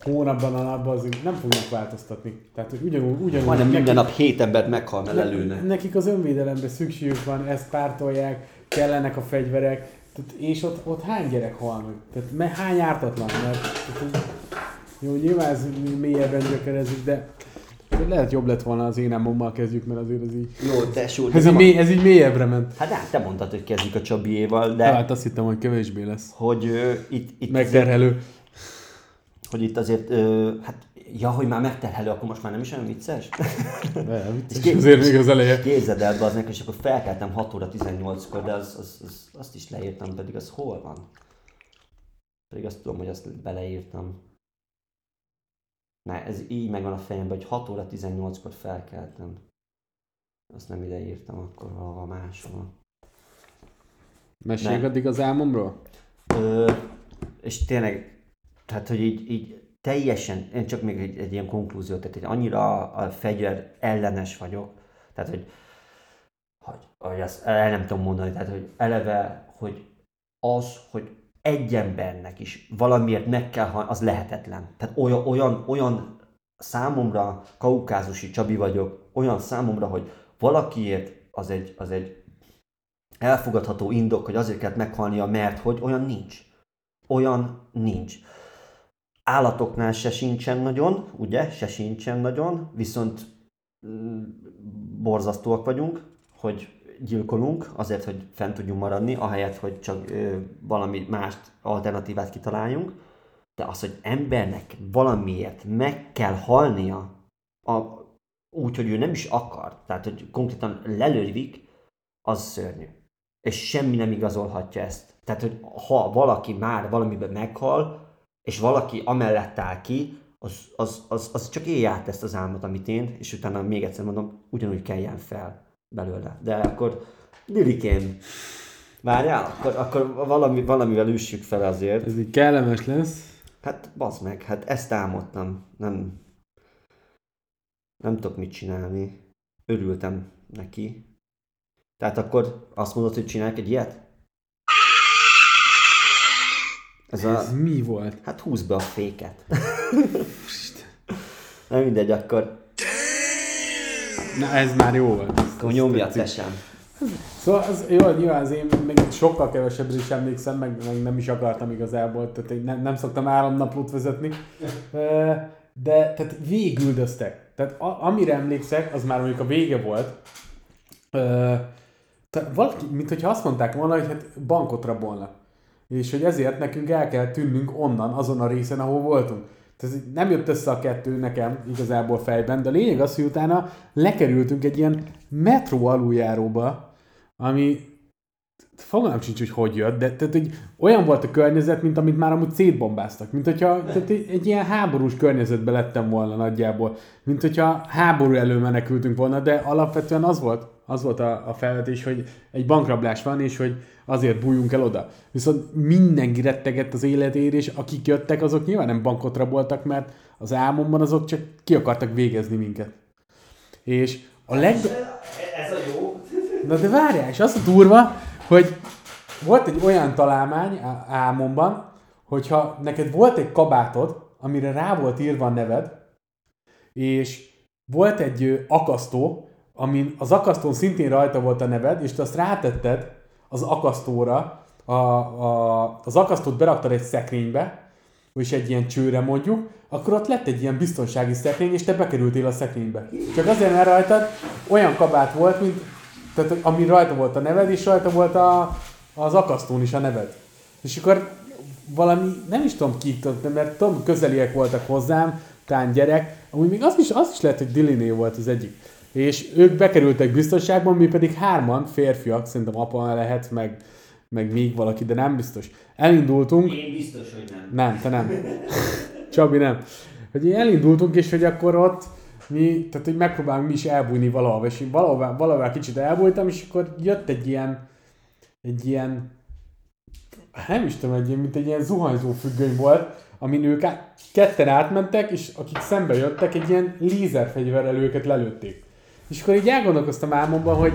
[SPEAKER 2] hónapban a napban, azért nem fognak változtatni. Tehát, hogy ugyanúgy, ugyanúgy
[SPEAKER 1] majdnem minden nap hét embert meghal, mert lelőne.
[SPEAKER 2] Nekik az önvédelemre szükségük van, ezt pártolják, kellenek a fegyverek, tehát, és ott, ott hány gyerek hal meg? Tehát me, hány ártatlan? Mert, tehát, jó, nyilván ez mélyebben gyökerezik, de lehet jobb lett volna az én álmommal kezdjük, mert azért ez így,
[SPEAKER 1] Jó, tesó,
[SPEAKER 2] ez így, mély, ez így mélyebbre ment.
[SPEAKER 1] Hát hát te mondtad, hogy kezdjük a Csabiéval, de
[SPEAKER 2] Hát azt hittem, hogy kevésbé lesz.
[SPEAKER 1] hogy ö, itt, itt azért,
[SPEAKER 2] Megterhelő.
[SPEAKER 1] hogy itt azért, ö, hát, ja, hogy már megterhelő, akkor most már nem is olyan vicces?
[SPEAKER 2] De, vicces,
[SPEAKER 1] Kép-
[SPEAKER 2] azért még az eleje.
[SPEAKER 1] Képzeld el, az és akkor felkeltem 6 óra 18-kor, de az, az, az, azt is leírtam, pedig az hol van? Pedig azt tudom, hogy azt beleírtam. Ne, ez így megvan a fejemben, hogy 6 óra 18-kor felkeltem. Azt nem ide írtam, akkor valahol máshol.
[SPEAKER 2] Meséljük
[SPEAKER 1] Ne.
[SPEAKER 2] addig az álmomról?
[SPEAKER 1] Ö, és tényleg, tehát, hogy így, így teljesen, én csak még egy, egy ilyen konklúziót, tehát hogy annyira a, fegyver ellenes vagyok, tehát, hogy, hogy, hogy azt el nem tudom mondani, tehát, hogy eleve, hogy az, hogy egy embernek is valamiért meg kell az lehetetlen. Tehát olyan, olyan, olyan számomra, kaukázusi Csabi vagyok, olyan számomra, hogy valakiért az egy, az egy elfogadható indok, hogy azért kellett meghalnia, mert hogy olyan nincs. Olyan nincs. Állatoknál se sincsen nagyon, ugye, se sincsen nagyon, viszont mm, borzasztóak vagyunk, hogy gyilkolunk azért, hogy fent tudjunk maradni, ahelyett, hogy csak ö, valami más alternatívát kitaláljunk. De az, hogy embernek valamiért meg kell halnia, a, úgy, hogy ő nem is akar, tehát hogy konkrétan lelővik, az szörnyű. És semmi nem igazolhatja ezt. Tehát, hogy ha valaki már valamiben meghal, és valaki amellett áll ki, az, az, az, az csak élj át ezt az álmot, amit én, és utána még egyszer mondom, ugyanúgy keljen fel belőle. De akkor Lirikém, várjál, akkor, akkor valami, valamivel üssük fel azért.
[SPEAKER 2] Ez így kellemes lesz.
[SPEAKER 1] Hát bazd meg, hát ezt álmodtam. Nem, nem tudok mit csinálni. Örültem neki. Tehát akkor azt mondod, hogy csinálják egy ilyet?
[SPEAKER 2] Ez, a... Ez mi volt?
[SPEAKER 1] Hát húz be a féket. Nem mindegy, akkor...
[SPEAKER 2] Na ez már jó volt.
[SPEAKER 1] Akkor nyomja te sem.
[SPEAKER 2] Szóval az, jó, nyilván az én még sokkal kevesebbre is emlékszem, meg, meg nem is akartam igazából, tehát én nem, nem szoktam államnaplót vezetni. De tehát végüldöztek. Tehát a, amire emlékszek, az már mondjuk a vége volt. Tehát valaki, mint hogyha azt mondták volna, hogy hát bankot rabolnak. És hogy ezért nekünk el kell tűnnünk onnan, azon a részen, ahol voltunk. Tehát nem jött össze a kettő nekem igazából fejben, de a lényeg az, hogy utána lekerültünk egy ilyen metró aluljáróba, ami fogalmam sincs, hogy hogy jött, de tehát, hogy olyan volt a környezet, mint amit már amúgy szétbombáztak. Mint hogyha tehát egy, ilyen háborús környezetben lettem volna nagyjából. Mint hogyha háború elő menekültünk volna, de alapvetően az volt, az volt a, a felvetés, hogy egy bankrablás van, és hogy azért bújjunk el oda. Viszont mindenki rettegett az életéért, és akik jöttek, azok nyilván nem bankot raboltak, mert az álmomban azok csak ki akartak végezni minket. És a leg...
[SPEAKER 1] Ez a jó.
[SPEAKER 2] Na de várjál, és az a durva, hogy volt egy olyan találmány álmomban, hogyha neked volt egy kabátod, amire rá volt írva a neved, és volt egy akasztó, amin az akasztón szintén rajta volt a neved, és te azt rátetted az akasztóra, a, a, az akasztót beraktad egy szekrénybe, és egy ilyen csőre mondjuk, akkor ott lett egy ilyen biztonsági szekrény, és te bekerültél a szekrénybe. Csak azért, mert rajtad olyan kabát volt, mint, tehát, ami rajta volt a neved, és rajta volt a, az akasztón is a neved. És akkor valami, nem is tudom ki, mert tudom, közeliek voltak hozzám, talán gyerek, amúgy még az is, az is lehet, hogy Diliné volt az egyik. És ők bekerültek biztonságban, mi pedig hárman, férfiak, szerintem apa lehet, meg, meg még valaki, de nem biztos. Elindultunk.
[SPEAKER 1] Én biztos, hogy nem.
[SPEAKER 2] Nem, te nem. Csabi nem. Hogy elindultunk, és hogy akkor ott mi, tehát hogy megpróbálunk mi is elbújni valahol, és én valahová, valahová kicsit elbújtam, és akkor jött egy ilyen, egy ilyen, nem is tudom, egy ilyen, mint egy ilyen zuhanyzó függöny volt, amin ők ketten átmentek, és akik szembe jöttek, egy ilyen lézerfegyverrel őket lelőtték. És akkor így elgondolkoztam álmomban, hogy,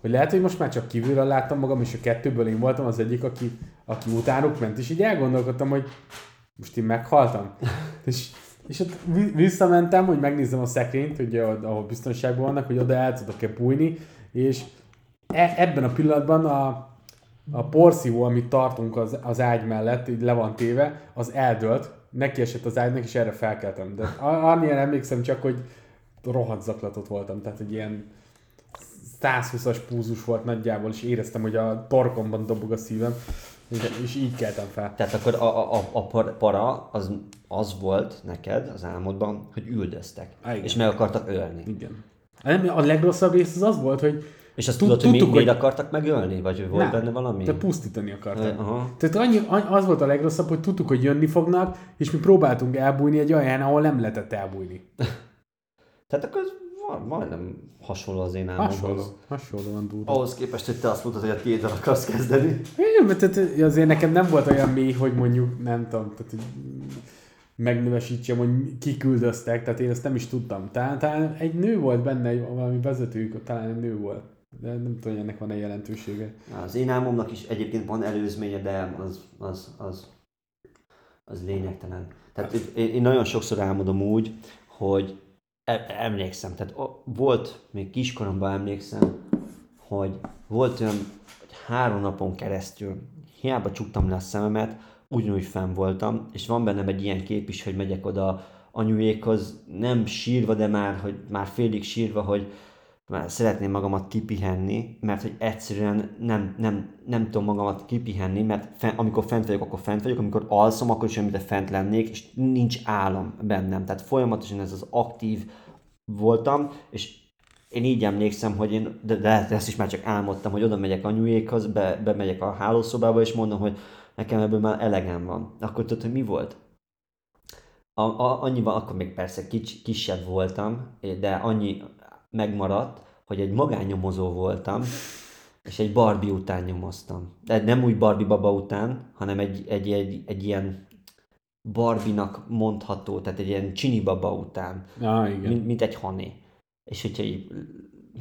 [SPEAKER 2] hogy lehet, hogy most már csak kívülről láttam magam, és a kettőből én voltam az egyik, aki, aki utánuk ment, és így elgondolkodtam, hogy most én meghaltam. és, és ott visszamentem, hogy megnézzem a szekrényt, ugye, ahol biztonságban vannak, hogy oda el tudok-e bújni, és e, ebben a pillanatban a, a porszívó, amit tartunk az, az ágy mellett, így le van téve, az eldőlt, neki esett az ágynak, és erre felkeltem. De annyian emlékszem csak, hogy rohadt zaklatott voltam, tehát egy ilyen 120-as púzus volt nagyjából, és éreztem, hogy a torkomban dobog a szívem, és így keltem fel.
[SPEAKER 1] Tehát akkor a, a, a para az, az volt neked az álmodban, hogy üldöztek, Igen. és meg akartak ölni.
[SPEAKER 2] Igen. A legrosszabb rész az az volt, hogy
[SPEAKER 1] és azt tudod, hogy miért hogy... akartak megölni? Vagy volt nem, benne valami?
[SPEAKER 2] De pusztítani akartak. Aha. Tehát annyi, az volt a legrosszabb, hogy tudtuk, hogy jönni fognak, és mi próbáltunk elbújni egy olyan ahol nem lehetett elbújni.
[SPEAKER 1] Tehát akkor ez majdnem hasonló az én álmomhoz.
[SPEAKER 2] Hasonló, hasonlóan durva.
[SPEAKER 1] Ahhoz képest, hogy te azt mondtad, hogy a tiéddel akarsz kezdeni.
[SPEAKER 2] Igen, mert tehát azért nekem nem volt olyan mély, hogy mondjuk, nem tudom, tehát hogy megnövesítsem, hogy kiküldöztek, tehát én ezt nem is tudtam. Talán, talán egy nő volt benne, valami vezetőjük, talán egy nő volt. De nem tudom, hogy ennek van-e jelentősége.
[SPEAKER 1] Az én álmomnak is egyébként van előzménye, de az, az, az, az lényegtelen. Tehát én, én nagyon sokszor álmodom úgy, hogy emlékszem, tehát volt, még kiskoromban emlékszem, hogy volt olyan, hogy három napon keresztül, hiába csuktam le a szememet, ugyanúgy fenn voltam, és van bennem egy ilyen kép is, hogy megyek oda anyuékhoz, nem sírva, de már, hogy már félig sírva, hogy már szeretném magamat kipihenni, mert hogy egyszerűen nem, nem, nem tudom magamat kipihenni, mert fe, amikor fent vagyok, akkor fent vagyok, amikor alszom, akkor is mint fent lennék, és nincs álom bennem. Tehát folyamatosan ez az aktív voltam, és én így emlékszem, hogy én, de, de ezt is már csak álmodtam, hogy oda megyek anyuékhoz, be, bemegyek a hálószobába, és mondom, hogy nekem ebből már elegem van. Akkor tudod, hogy mi volt? A, a, annyiban, akkor még persze kics, kisebb voltam, de annyi megmaradt, hogy egy magánnyomozó voltam, és egy Barbie után nyomoztam. De nem úgy Barbie baba után, hanem egy, egy, egy, egy ilyen Barbinak mondható, tehát egy ilyen csini baba után.
[SPEAKER 2] Ah, igen.
[SPEAKER 1] Mint, mint egy hané. És hogyha így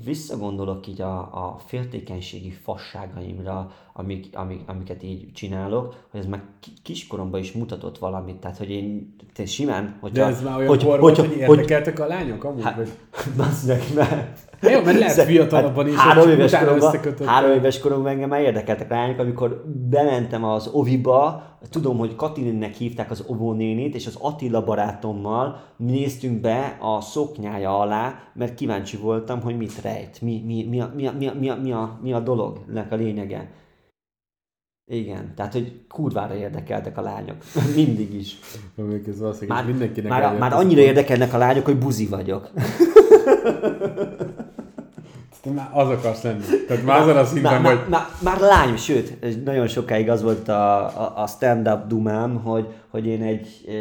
[SPEAKER 1] visszagondolok így a, a féltékenységi fasságaimra, amik, amik, amiket így csinálok, hogy ez már kiskoromban is mutatott valamit. Tehát, hogy én te simán, hogyha...
[SPEAKER 2] De ez már olyan hogy, kor volt, hogy, hogy érdekeltek a lányok amúgy? Hát,
[SPEAKER 1] vagy...
[SPEAKER 2] mert jó, mert lehet fiatalabban is,
[SPEAKER 1] három éves, koromban, három éves koromban engem már érdekeltek rányok, amikor bementem az oviba, tudom, hogy Katininnek hívták az ovónénit, és az Attila barátommal néztünk be a szoknyája alá, mert kíváncsi voltam, hogy mit rejt, mi, mi, mi, a, mi, a, mi, a, mi, a, mi, a, mi a dolognak a lényege. Igen, tehát, hogy kurvára érdekeltek a lányok. Mindig is.
[SPEAKER 2] Már, mindenkinek
[SPEAKER 1] már, már annyira érdekelnek a lányok, hogy buzi vagyok.
[SPEAKER 2] Te már az akarsz lenni. Tehát már azon a szinten,
[SPEAKER 1] már,
[SPEAKER 2] hogy...
[SPEAKER 1] Már, már, lány, sőt, nagyon sokáig az volt a, a, a stand-up dumám, hogy, hogy én egy e,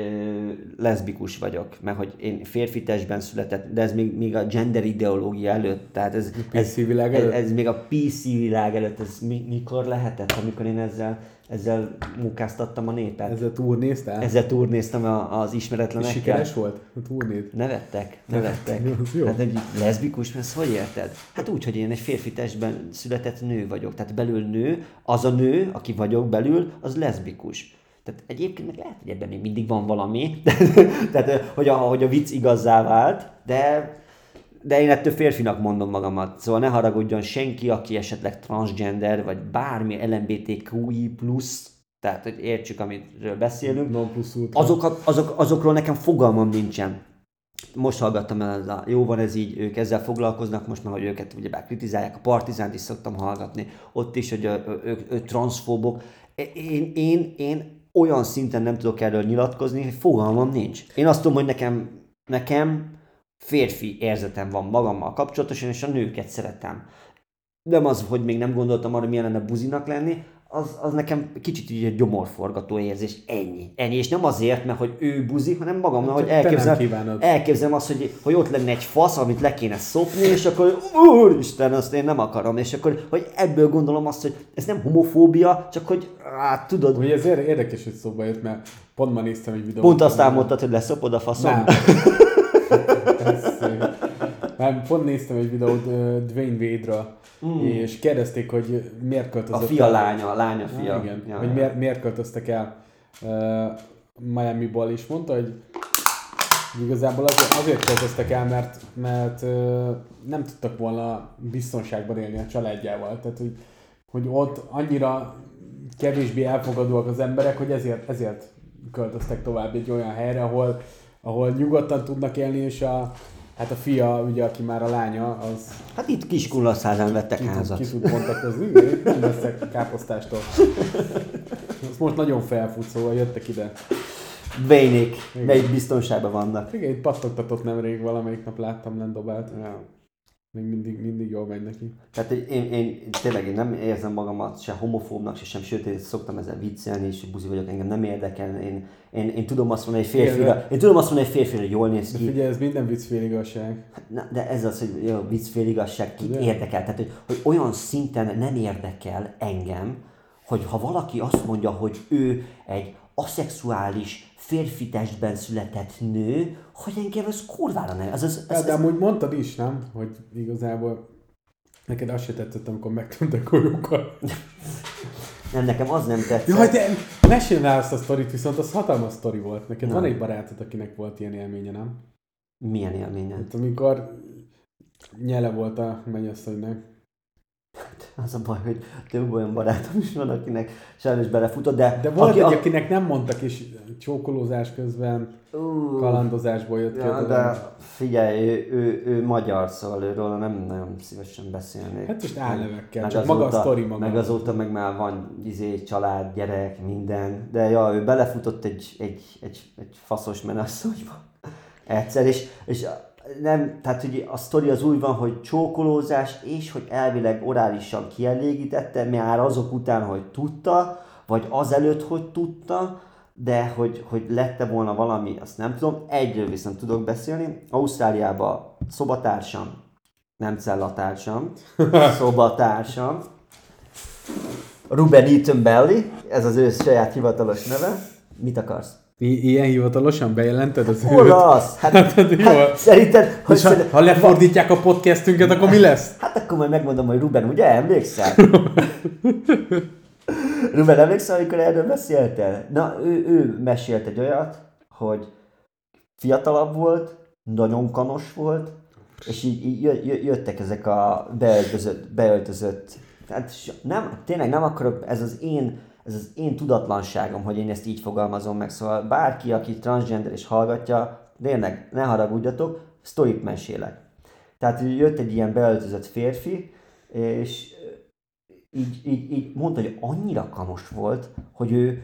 [SPEAKER 1] leszbikus vagyok, mert hogy én férfi testben született, de ez még, még a gender ideológia előtt, tehát ez,
[SPEAKER 2] ez, világ előtt?
[SPEAKER 1] Ez, ez, még a PC világ előtt, ez mi, mikor lehetett, amikor én ezzel ezzel munkáztattam a népet.
[SPEAKER 2] Ezzel turnéztál?
[SPEAKER 1] Ezzel turnéztam az ismeretlenekkel. És
[SPEAKER 2] sikeres volt a turnét?
[SPEAKER 1] Nevettek, nevettek. hát egy leszbikus, mert hogy érted? Hát úgy, hogy én egy férfi testben született nő vagyok. Tehát belül nő, az a nő, aki vagyok belül, az leszbikus. Tehát egyébként meg lehet, hogy ebben még mindig van valami, tehát hogy a, hogy a vicc igazzá vált, de de én ettől férfinak mondom magamat. Szóval ne haragudjon senki, aki esetleg transgender, vagy bármi LMBTQI+, tehát hogy értsük, amiről beszélünk.
[SPEAKER 2] Non plus
[SPEAKER 1] azok, azok, azokról nekem fogalmam nincsen. Most hallgattam el, a, jó van ez így, ők ezzel foglalkoznak, most már, hogy őket ugyebár kritizálják, a Partizánt is szoktam hallgatni, ott is, hogy ők, ők transzfóbok. Én, én, én olyan szinten nem tudok erről nyilatkozni, hogy fogalmam nincs. Én azt tudom, hogy nekem, nekem férfi érzetem van magammal kapcsolatosan, és a nőket szeretem. Nem az, hogy még nem gondoltam arra, milyen lenne buzinak lenni, az, az nekem kicsit így egy gyomorforgató érzés. Ennyi. Ennyi. És nem azért, mert hogy ő buzi, hanem magamnak, hogy elképzelem, elképzelem azt, hogy, hogy ott lenne egy fasz, amit le kéne szopni, és akkor úristen, azt én nem akarom. És akkor, hogy ebből gondolom azt, hogy ez nem homofóbia, csak hogy hát tudod.
[SPEAKER 2] Ugye ez érdekes, hogy szóba jött, mert pont ma néztem egy videót.
[SPEAKER 1] Pont azt álmodtad, hogy leszopod a faszom.
[SPEAKER 2] Már pont néztem egy videót Dwayne Wade-ra, mm. és kérdezték, hogy miért költözött
[SPEAKER 1] A fia el. lánya, a lánya fia.
[SPEAKER 2] Ah, igen, ja, hogy ja. Miért, miért költöztek el uh, Miami-ból, és mondta, hogy igazából azért, azért költöztek el, mert, mert uh, nem tudtak volna biztonságban élni a családjával. Tehát, hogy, hogy ott annyira kevésbé elfogadóak az emberek, hogy ezért, ezért költöztek tovább egy olyan helyre, ahol, ahol nyugodtan tudnak élni, és a, Hát a fia, ugye, aki már a lánya, az...
[SPEAKER 1] Hát itt kis kullaszázán vettek
[SPEAKER 2] ki,
[SPEAKER 1] házat.
[SPEAKER 2] Ki tud bontakozni, nem veszek káposztástól. Azt most nagyon felfut, szóval jöttek ide.
[SPEAKER 1] Vénék, melyik biztonságban vannak.
[SPEAKER 2] Igen, itt pattogtatott nemrég, valamelyik nap láttam, nem dobált. Ja. Még mindig, mindig jól megy neki.
[SPEAKER 1] Tehát én, én, tényleg én nem érzem magamat se homofóbnak, se sem, sőt, én szoktam ezzel viccelni, és buzi vagyok, engem nem érdekel. Én, én, én tudom azt mondani, hogy férfira, én tudom azt mondani, hogy férfira jól néz ki.
[SPEAKER 2] De figyelj, ez minden vicc fél igazság.
[SPEAKER 1] Na, de ez az, hogy jó, vicc fél igazság, ki érdekel. Tehát, hogy, hogy olyan szinten nem érdekel engem, hogy ha valaki azt mondja, hogy ő egy aszexuális, férfi testben született nő, hogy engem ez kurvára nem. Ez, ez,
[SPEAKER 2] ez, ez, de amúgy mondtad is, nem? Hogy igazából neked azt se tetszett, amikor megtűntek golyókkal.
[SPEAKER 1] Nem, nekem az nem tetszett.
[SPEAKER 2] Jaj, de mesélj azt a sztorit, viszont az hatalmas sztori volt. Neked nem. van egy barátod, akinek volt ilyen élménye, nem?
[SPEAKER 1] Milyen élménye?
[SPEAKER 2] Hát amikor nyele volt a mennyasszonynak.
[SPEAKER 1] Az a baj, hogy több olyan barátom is van, akinek sajnos belefutott, de...
[SPEAKER 2] De volt
[SPEAKER 1] aki,
[SPEAKER 2] egy, akinek nem mondtak, és csókolózás közben
[SPEAKER 1] Ú,
[SPEAKER 2] kalandozásból jött ki.
[SPEAKER 1] Ja,
[SPEAKER 2] dolog.
[SPEAKER 1] de figyelj, ő, ő, ő magyar, szóval őről nem nagyon szívesen beszélnék.
[SPEAKER 2] Hát most álnevekkel, csak maga a
[SPEAKER 1] azóta-
[SPEAKER 2] sztori maga.
[SPEAKER 1] Meg azóta meg már van izé, család, gyerek, minden. De ja, ő belefutott egy, egy, egy, egy faszos menasszonyba. Egyszer, és, és nem, tehát hogy a sztori az úgy van, hogy csókolózás, és hogy elvileg orálisan kielégítette, már azok után, hogy tudta, vagy azelőtt, hogy tudta, de hogy, hogy lette volna valami, azt nem tudom. Egyről viszont tudok beszélni. Ausztráliában szobatársam, nem cellatársam, szobatársam, Ruben Eaton Belly, ez az ő saját hivatalos neve. Mit akarsz?
[SPEAKER 2] I- ilyen hivatalosan bejelented az őt?
[SPEAKER 1] Olasz! Hát,
[SPEAKER 2] Hát, jó.
[SPEAKER 1] hát szerinted, hogy
[SPEAKER 2] ha,
[SPEAKER 1] szerint-
[SPEAKER 2] ha lefordítják a podcastünket, akkor mi lesz?
[SPEAKER 1] Hát akkor majd megmondom, hogy Ruben, ugye emlékszel? Ruben, emlékszel, amikor erről beszéltél? Na, ő, ő mesélt egy olyat, hogy fiatalabb volt, nagyon kanos volt, és így, így jö- jö- jöttek ezek a beöltözött, beöltözött tehát s- nem, tényleg nem akarok, ez az én ez az én tudatlanságom, hogy én ezt így fogalmazom meg, szóval bárki, aki transgender és hallgatja, tényleg, ne haragudjatok, sztorit mesélek. Tehát jött egy ilyen beöltözött férfi, és így, így, így mondta, hogy annyira kanos volt, hogy ő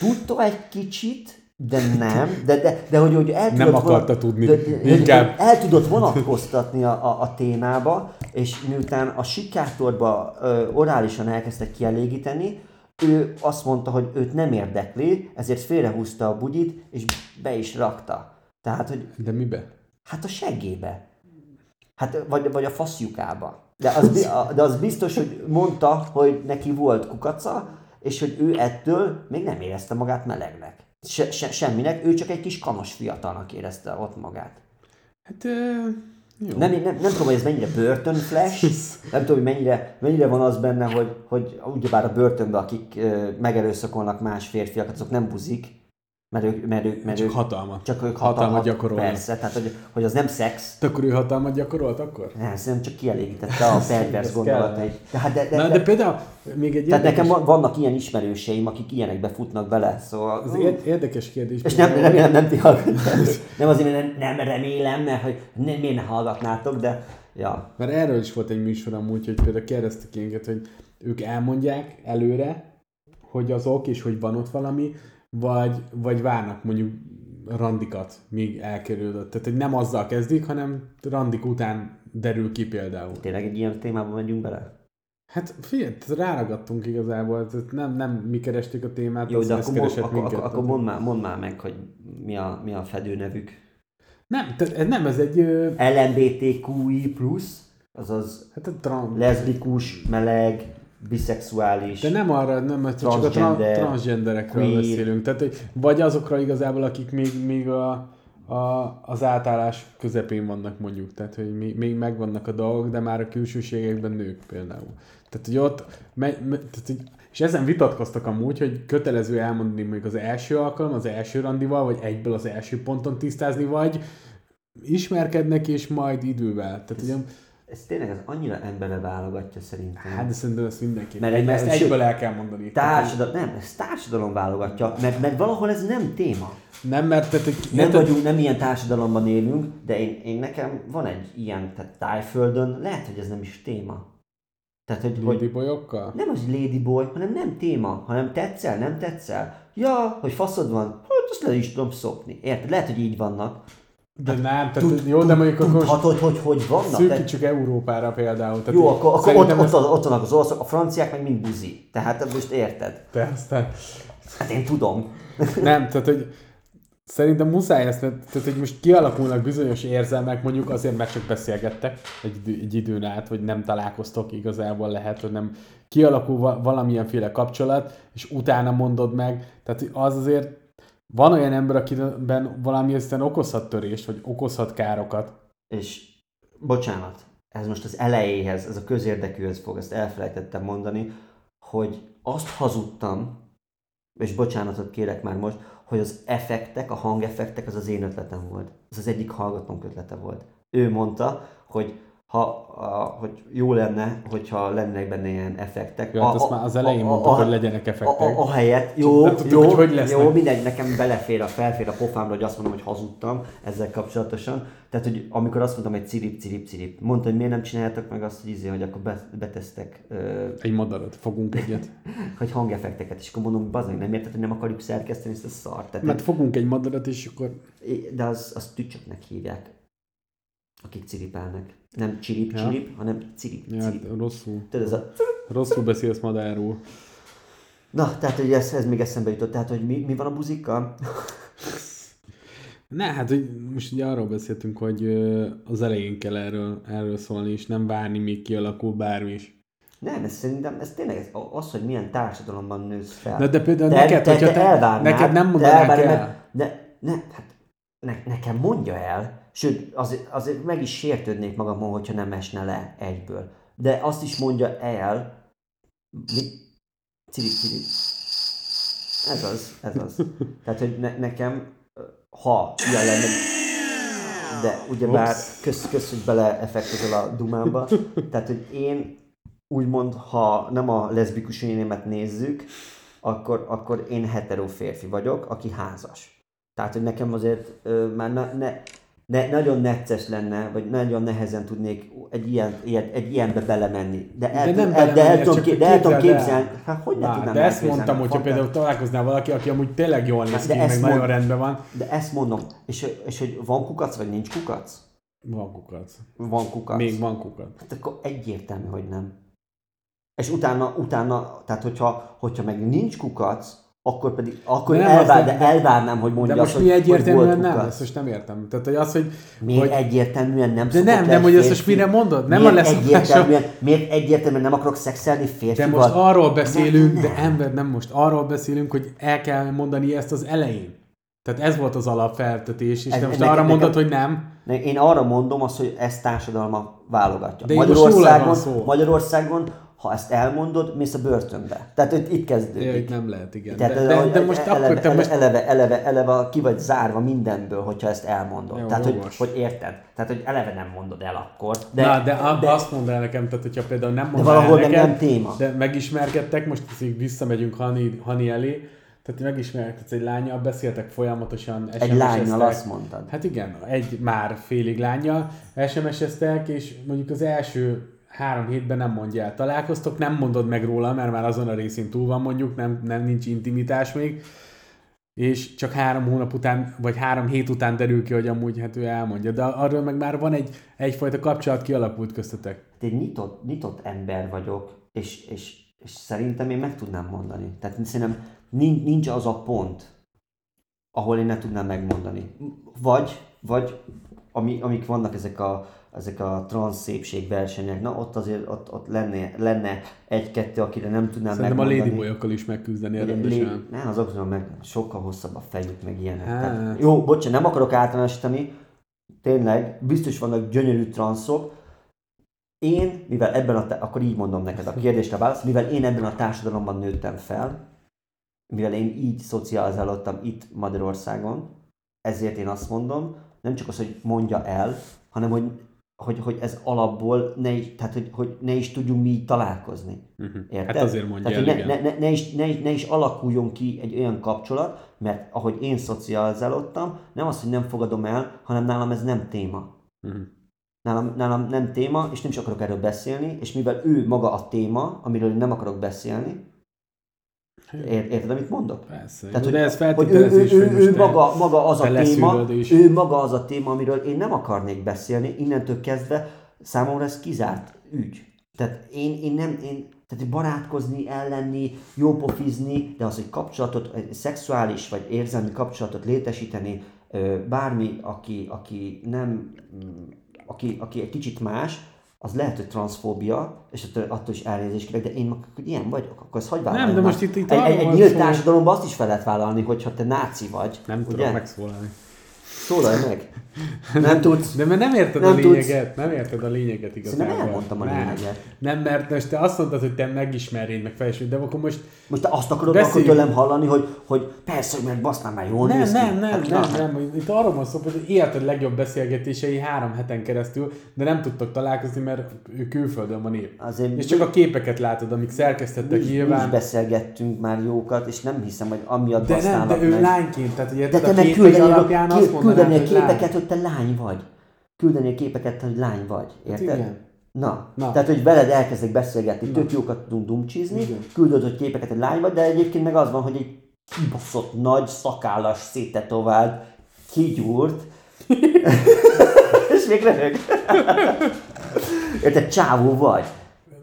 [SPEAKER 1] tudta egy kicsit, de nem, de, de, de hogy, hogy el
[SPEAKER 2] Nem
[SPEAKER 1] tudott
[SPEAKER 2] akarta tudni,
[SPEAKER 1] de, de,
[SPEAKER 2] inkább.
[SPEAKER 1] El tudott vonatkoztatni a, a, a témába, és miután a sikátorba ö, orálisan elkezdtek kielégíteni, ő azt mondta, hogy őt nem érdekli, ezért félrehúzta a bugyit, és be is rakta. Tehát, hogy
[SPEAKER 2] De mibe?
[SPEAKER 1] Hát a seggébe. Hát, vagy, vagy a faszjukába. De az, de az biztos, hogy mondta, hogy neki volt kukaca, és hogy ő ettől még nem érezte magát melegnek. Se, se, semminek, ő csak egy kis kanos fiatalnak érezte ott magát.
[SPEAKER 2] Hát, ö, jó.
[SPEAKER 1] Nem, nem, nem tudom, hogy ez mennyire börtönflash, nem tudom, hogy mennyire, mennyire van az benne, hogy, hogy ugyebár a börtönben, akik ö, megerőszakolnak más férfiakat, azok nem buzik, mert ők, mert ők, mert
[SPEAKER 2] Csak
[SPEAKER 1] ők
[SPEAKER 2] hatalmat.
[SPEAKER 1] csak ők
[SPEAKER 2] hatalmat
[SPEAKER 1] hatalmat
[SPEAKER 2] gyakorolnak.
[SPEAKER 1] Persze, tehát hogy, hogy az nem szex,
[SPEAKER 2] akkor ő hatalmat gyakorolt akkor?
[SPEAKER 1] nem, szerintem csak kielégítette a pervers
[SPEAKER 2] Ez
[SPEAKER 1] gondolatait. Tehát, de, de,
[SPEAKER 2] Na,
[SPEAKER 1] de,
[SPEAKER 2] de például még egy
[SPEAKER 1] tehát nekem
[SPEAKER 2] érdekes,
[SPEAKER 1] vannak ilyen ismerőseim, akik ilyenekbe futnak bele, szóval...
[SPEAKER 2] az ér- érdekes kérdés.
[SPEAKER 1] És nem, remélem nem ti. Nem azért, mert nem, nem remélem, mert hogy nem, miért ne hallgatnátok, de ja.
[SPEAKER 2] Mert erről is volt egy műsor amúgy, hogy például kérdeztek ilyenket, hogy ők elmondják előre, hogy azok, és hogy van ott valami, vagy, vagy várnak mondjuk randikat, míg elkerülött. Tehát, hogy nem azzal kezdik, hanem randik után derül ki például.
[SPEAKER 1] Tényleg egy ilyen témába megyünk bele?
[SPEAKER 2] Hát figyelj, ráragadtunk igazából, tehát nem, nem mi kerestük a témát,
[SPEAKER 1] Jó, de akkor, mond, akkor,
[SPEAKER 2] minket.
[SPEAKER 1] akkor, akkor mondd, már, mondd már meg, hogy mi a, mi a fedőnevük.
[SPEAKER 2] Nem, tehát ez nem, ez egy...
[SPEAKER 1] LMBTQI+, azaz
[SPEAKER 2] Hát a trans...
[SPEAKER 1] leszbikus, meleg, biszexuális.
[SPEAKER 2] De nem arra, nem, csak a tra-
[SPEAKER 1] Transgender,
[SPEAKER 2] transgenderekről
[SPEAKER 1] queer.
[SPEAKER 2] beszélünk. Tehát, vagy azokra igazából, akik még, még a, a, az átállás közepén vannak mondjuk. Tehát, hogy még, még megvannak a dolgok, de már a külsőségekben nők például. Tehát, hogy ott, me, me, tehát, hogy, és ezen vitatkoztak amúgy, hogy kötelező elmondani mondjuk az első alkalom, az első randival, vagy egyből az első ponton tisztázni, vagy ismerkednek, és majd idővel. Tehát ugye,
[SPEAKER 1] Ez tényleg ez annyira embere válogatja szerintem.
[SPEAKER 2] hát de szerintem ezt mindenki.
[SPEAKER 1] Mert egy-
[SPEAKER 2] ezt
[SPEAKER 1] sőt,
[SPEAKER 2] egyből el kell mondani. Tehát,
[SPEAKER 1] Társadalom, nem, ez társadalom válogatja, mert, mert valahol ez nem téma.
[SPEAKER 2] Nem, mert tehát, hogy
[SPEAKER 1] Nem,
[SPEAKER 2] érted?
[SPEAKER 1] vagyunk, nem ilyen társadalomban élünk, de én, én nekem van egy ilyen, tehát tájföldön, lehet, hogy ez nem is téma. Tehát, hogy, hogy
[SPEAKER 2] Ladyboyokkal?
[SPEAKER 1] nem az ladyboy, hanem nem téma, hanem tetszel, nem tetszel. Ja, hogy faszod van, hát azt le is tudom szopni. Érted? Lehet, hogy így vannak.
[SPEAKER 2] De nem, tehát jó, de mondjuk akkor most
[SPEAKER 1] Tudhatod, hogy hogy vannak?
[SPEAKER 2] Szűkítsük Európára például. Tehát
[SPEAKER 1] jó, akkor, akkor ott, ott, ott, vannak az olaszok, a franciák meg mind buzi. Tehát most érted?
[SPEAKER 2] Persze.
[SPEAKER 1] Hát én tudom.
[SPEAKER 2] Nem, tehát hogy szerintem muszáj ezt, tehát, hogy most kialakulnak bizonyos érzelmek, mondjuk azért, mert csak beszélgettek egy, egy időn át, vagy nem találkoztok igazából lehet, hogy nem kialakul va- valamilyenféle kapcsolat, és utána mondod meg, tehát az azért van olyan ember, akiben valami aztán okozhat törést, vagy okozhat károkat.
[SPEAKER 1] És bocsánat, ez most az elejéhez, ez a közérdekűhöz fog, ezt elfelejtettem mondani, hogy azt hazudtam, és bocsánatot kérek már most, hogy az effektek, a hangeffektek, az az én ötletem volt. Ez az egyik hallgatónk ötlete volt. Ő mondta, hogy ha, a, hogy jó lenne, hogyha lennének benne ilyen effektek.
[SPEAKER 2] Ja, hát azt már az elején mondtuk, hogy legyenek effektek.
[SPEAKER 1] A, a, a helyet, jó,
[SPEAKER 2] nem tudtuk,
[SPEAKER 1] jó,
[SPEAKER 2] hogy hogy lesznek.
[SPEAKER 1] jó, mindegy, nekem belefér a felfér a pofámra, hogy azt mondom, hogy hazudtam ezzel kapcsolatosan. Tehát, hogy amikor azt mondtam, hogy cirip, cirip, cirip, mondta, hogy miért nem csináltak meg azt, hogy, izé, hogy akkor be, betesztek, ö,
[SPEAKER 2] Egy madarat, fogunk egyet.
[SPEAKER 1] hogy hangeffekteket, és akkor mondom, bazeg, nem érted, hogy nem akarjuk szerkeszteni ezt a szart. Tehát,
[SPEAKER 2] Mert fogunk egy madarat, és akkor
[SPEAKER 1] de az, az tücsöknek hívják, akik ciripelnek. Nem csirip,
[SPEAKER 2] Ja.
[SPEAKER 1] csirip, hanem cirip,
[SPEAKER 2] ja, hát
[SPEAKER 1] cirip.
[SPEAKER 2] rosszul,
[SPEAKER 1] Tudod, ez a...
[SPEAKER 2] rosszul beszélsz madárról.
[SPEAKER 1] Na, tehát hogy ez, ez még eszembe jutott, tehát hogy mi, mi van a buzikkal?
[SPEAKER 2] Ne, hát hogy most ugye arról beszéltünk, hogy az elején kell erről, erről szólni, és nem várni, míg kialakul bármi is.
[SPEAKER 1] Nem, ez szerintem, ez tényleg ez, az, hogy milyen társadalomban nősz fel.
[SPEAKER 2] Na, de például neked, hogyha te-
[SPEAKER 1] elvárnád,
[SPEAKER 2] neked nem
[SPEAKER 1] te
[SPEAKER 2] mondanák
[SPEAKER 1] elvárnád,
[SPEAKER 2] el.
[SPEAKER 1] De, ne, hát ne, nekem mondja el, sőt, azért, azért meg is sértődnék magamon, hogyha nem esne le egyből. De azt is mondja el, mi? Cirip, cirip. Ez az, ez az. Tehát, hogy ne, nekem, ha ilyen lenne, de ugyebár kösz, kösz, hogy beleeffektezel a dumába. Tehát, hogy én úgymond, ha nem a leszbikus énémet nézzük, akkor, akkor én hetero férfi vagyok, aki házas. Tehát, hogy nekem azért ö, már ne, ne, ne, nagyon necces lenne, vagy nagyon nehezen tudnék egy, ilyen, ilyen, egy ilyenbe belemenni. De el,
[SPEAKER 2] De nem
[SPEAKER 1] el, de el tudom, de el tudom képzelni. Hát, hogy ne
[SPEAKER 2] Már,
[SPEAKER 1] tudnám
[SPEAKER 2] de ezt mondtam, hogyha például találkoznál valaki, aki amúgy tényleg jól néz
[SPEAKER 1] De
[SPEAKER 2] ki, meg nagyon rendben van,
[SPEAKER 1] De ezt mondom. És, és hogy van kukac, vagy nincs kukac?
[SPEAKER 2] van kukac.
[SPEAKER 1] Van kukac.
[SPEAKER 2] Még van kukac.
[SPEAKER 1] Hát akkor egyértelmű, hogy nem. És utána, utána tehát hogyha, hogyha meg nincs kukac, akkor pedig, akkor
[SPEAKER 2] De
[SPEAKER 1] de
[SPEAKER 2] nem
[SPEAKER 1] elvár, de
[SPEAKER 2] de-
[SPEAKER 1] elvárnám, hogy mondja
[SPEAKER 2] De most
[SPEAKER 1] azt,
[SPEAKER 2] mi
[SPEAKER 1] hogy, hogy
[SPEAKER 2] egyértelműen
[SPEAKER 1] volt
[SPEAKER 2] nem, ezt most nem értem. Tehát, hogy az, hogy...
[SPEAKER 1] Miért
[SPEAKER 2] hogy
[SPEAKER 1] egyértelműen nem
[SPEAKER 2] de nem, nem, hogy ezt most mire mondod? Nem
[SPEAKER 1] miért
[SPEAKER 2] a
[SPEAKER 1] egyértelműen, miért egyértelműen nem akarok szexelni férfival?
[SPEAKER 2] De most arról beszélünk,
[SPEAKER 1] Nem,
[SPEAKER 2] de
[SPEAKER 1] nem.
[SPEAKER 2] ember, nem most arról beszélünk, hogy el kell mondani ezt az elején. Tehát ez volt az alapfeltetés, és
[SPEAKER 1] Ez-
[SPEAKER 2] te most
[SPEAKER 1] nekem-
[SPEAKER 2] arra
[SPEAKER 1] nekem-
[SPEAKER 2] mondod, hogy nem.
[SPEAKER 1] Ne, Én arra mondom azt, hogy ezt társadalma válogatja.
[SPEAKER 2] De
[SPEAKER 1] Magyarországon. Magyarországon, ha ezt elmondod, mész a börtönbe. Tehát itt, itt kezdődik.
[SPEAKER 2] Ja, itt nem lehet, igen.
[SPEAKER 1] Tehát,
[SPEAKER 2] De, de,
[SPEAKER 1] hogy
[SPEAKER 2] de most
[SPEAKER 1] eleve,
[SPEAKER 2] akkor te most...
[SPEAKER 1] eleve, eleve, eleve ki vagy zárva mindenből, hogyha ezt elmondod.
[SPEAKER 2] Jó,
[SPEAKER 1] tehát, hogy,
[SPEAKER 2] jogos.
[SPEAKER 1] hogy érted? Tehát, hogy eleve nem mondod el akkor. De,
[SPEAKER 2] De, Na, de, de, de azt mondd el nekem, tehát hogyha például nem
[SPEAKER 1] de
[SPEAKER 2] mondd
[SPEAKER 1] valahol
[SPEAKER 2] el neked,
[SPEAKER 1] nem téma.
[SPEAKER 2] de megismerkedtek, most visszamegyünk Hani, Hani elé, tehát megismerkedsz egy lányjal, beszéltek folyamatosan,
[SPEAKER 1] Egy lánynal
[SPEAKER 2] SMS-eztek.
[SPEAKER 1] azt mondtad.
[SPEAKER 2] Hát igen, egy már félig lányjal SMS-eztek, és mondjuk az első három hétben nem mondja el. Találkoztok, nem mondod meg róla, mert már azon a részén túl van mondjuk, nem, nem nincs intimitás még, és csak három hónap után, vagy három hét után derül ki, hogy amúgy hát ő elmondja. De arról meg már van egy, egyfajta kapcsolat kialakult köztetek.
[SPEAKER 1] Egy nyitott, nyitott ember vagyok, és, és, és szerintem én meg tudnám mondani. Tehát szerintem nincs az a pont, ahol én ne tudnám megmondani. Vagy, vagy ami, amik vannak ezek a, ezek a transz szépségversenyek, na ott azért ott, ott lenne, lenne egy-kettő, akire nem tudnám
[SPEAKER 2] Szerintem a
[SPEAKER 1] megmondani.
[SPEAKER 2] ladyboyokkal is megküzdeni rendesen.
[SPEAKER 1] lé- Ne, azokról meg sokkal hosszabb a fejük, meg ilyenek.
[SPEAKER 2] Hát.
[SPEAKER 1] Tehát, jó, bocsánat, nem akarok általánosítani, tényleg, biztos vannak gyönyörű transzok. Én, mivel ebben a, akkor így mondom neked a kérdésre a választ, mivel én ebben a társadalomban nőttem fel, mivel én így szocializálódtam itt Magyarországon, ezért én azt mondom, nem csak az, hogy mondja el, hanem hogy, hogy, hogy ez alapból ne is, tehát, hogy, hogy ne is tudjunk mi így találkozni.
[SPEAKER 2] Uh-huh.
[SPEAKER 1] Érted?
[SPEAKER 2] Hát azért mondja
[SPEAKER 1] Tehát,
[SPEAKER 2] el,
[SPEAKER 1] ne, ne, ne, ne, is, ne, ne is alakuljon ki egy olyan kapcsolat, mert ahogy én szocializálódtam, nem az, hogy nem fogadom el, hanem nálam ez nem téma.
[SPEAKER 2] Uh-huh.
[SPEAKER 1] Nálam, nálam nem téma, és nem is akarok erről beszélni, és mivel ő maga a téma, amiről én nem akarok beszélni, érted, amit mondok?
[SPEAKER 2] Persze.
[SPEAKER 1] Tehát,
[SPEAKER 2] de ez
[SPEAKER 1] hogy ő, ő, ő,
[SPEAKER 2] hogy
[SPEAKER 1] ő maga, maga az a téma, ő maga az a téma, amiről én nem akarnék beszélni, innentől kezdve számomra ez kizárt ügy. Tehát én, én nem, én, tehát barátkozni, ellenni, jópofizni, de az, hogy kapcsolatot, egy szexuális vagy érzelmi kapcsolatot létesíteni, bármi, aki, aki nem, mm, aki, aki egy kicsit más, az lehet, hogy transzfóbia, és attól, attól is elnézést kérek, de én akkor ilyen vagyok, akkor ezt hagyj
[SPEAKER 2] Nem, de most itt- itt
[SPEAKER 1] egy, egy, egy nyílt társadalomban azt is fel lehet vállalni, hogyha te náci vagy.
[SPEAKER 2] Nem
[SPEAKER 1] ugye?
[SPEAKER 2] tudok megszólalni.
[SPEAKER 1] Szólalj meg! Nem tudsz.
[SPEAKER 2] De mert nem érted
[SPEAKER 1] Nem
[SPEAKER 2] a
[SPEAKER 1] tudsz.
[SPEAKER 2] lényeget, nem érted a lényeget igazából.
[SPEAKER 1] Szerintem elmondtam a
[SPEAKER 2] Nem.
[SPEAKER 1] lényeget.
[SPEAKER 2] Nem, mert most te azt mondtad, hogy te megismerjéd, meg felismered, de akkor most
[SPEAKER 1] Most te azt akarod
[SPEAKER 2] Beszéljünk.
[SPEAKER 1] akkor tőlem hallani, hogy, hogy persze, hogy meg basztál már jól
[SPEAKER 2] nem,
[SPEAKER 1] néz
[SPEAKER 2] nem, nem,
[SPEAKER 1] Hát,
[SPEAKER 2] nem,
[SPEAKER 1] na,
[SPEAKER 2] nem, Itt arról van szó, hogy életed legjobb beszélgetései három heten keresztül, de nem tudtok találkozni, mert ő külföldön van épp.
[SPEAKER 1] Azért
[SPEAKER 2] És csak a képeket látod, amik
[SPEAKER 1] mi,
[SPEAKER 2] szerkesztettek
[SPEAKER 1] is- mi is
[SPEAKER 2] nyilván.
[SPEAKER 1] beszélgettünk már jókat, és nem hiszem, hogy amiatt
[SPEAKER 2] De nem, de ő
[SPEAKER 1] meg.
[SPEAKER 2] lányként, tehát ugye
[SPEAKER 1] De
[SPEAKER 2] a
[SPEAKER 1] te meg
[SPEAKER 2] képek alapján azt
[SPEAKER 1] kül-
[SPEAKER 2] mondanád,
[SPEAKER 1] küldenél
[SPEAKER 2] hogy lány.
[SPEAKER 1] képeket, hogy te lány vagy. Küldenél képeket, hogy lány vagy. Érted?
[SPEAKER 2] Hát igen.
[SPEAKER 1] Na,
[SPEAKER 2] Na.
[SPEAKER 1] tehát, hogy veled elkezdek beszélgetni, tök jókat tudunk dumcsizni,
[SPEAKER 2] Igen.
[SPEAKER 1] küldöd, hogy képeket, hogy lány vagy, de egyébként meg az van, hogy egy kibaszott nagy, szakállas, széttetovált, kigyúrt, és még röhög. Érted, csávó vagy.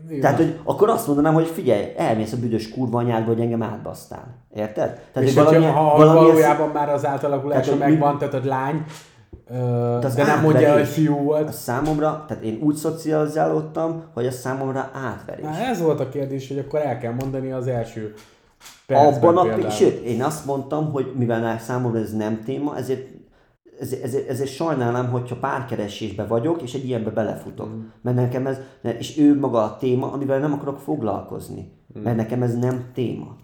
[SPEAKER 2] Igen.
[SPEAKER 1] Tehát, hogy akkor azt mondanám, hogy figyelj, elmész a büdös kurva anyádba, hogy engem átbasztál. Érted? Tehát,
[SPEAKER 2] és
[SPEAKER 1] hogy valamilyen-
[SPEAKER 2] ha
[SPEAKER 1] valamilyen
[SPEAKER 2] valójában már az átalakulása
[SPEAKER 1] Tehát, hogy mi-
[SPEAKER 2] megvan, tehát a lány,
[SPEAKER 1] az
[SPEAKER 2] de nem mondja, hogy fiú
[SPEAKER 1] A
[SPEAKER 2] volt.
[SPEAKER 1] számomra, tehát én úgy szocializálódtam, hogy a számomra átverés.
[SPEAKER 2] Na, ez volt a kérdés, hogy akkor el kell mondani az első
[SPEAKER 1] Abban a sőt, én azt mondtam, hogy mivel számomra ez nem téma, ezért ezért, ezért, ezért sajnálom, hogyha párkeresésbe vagyok, és egy ilyenbe belefutok. Mm. Mert nekem ez, és ő maga a téma, amivel nem akarok foglalkozni. Mm. Mert nekem ez nem téma.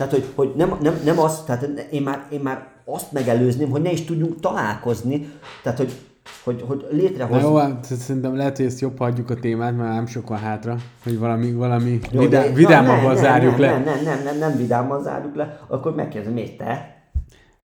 [SPEAKER 1] Tehát, hogy, hogy nem, nem, nem az, tehát én már, én már azt megelőzném, hogy ne is tudjunk találkozni. Tehát, hogy, hogy, hogy
[SPEAKER 2] Na
[SPEAKER 1] létrehozni.
[SPEAKER 2] jó, hát szerintem lehet, hogy ezt jobb hagyjuk a témát, mert nem sok van hátra, hogy valami, valami
[SPEAKER 1] Jó,
[SPEAKER 2] vidá,
[SPEAKER 1] de- na,
[SPEAKER 2] vidámabban
[SPEAKER 1] nem,
[SPEAKER 2] zárjuk
[SPEAKER 1] nem,
[SPEAKER 2] le.
[SPEAKER 1] Nem, nem, nem, nem, nem vidámban zárjuk le, akkor megkérdezem, miért te?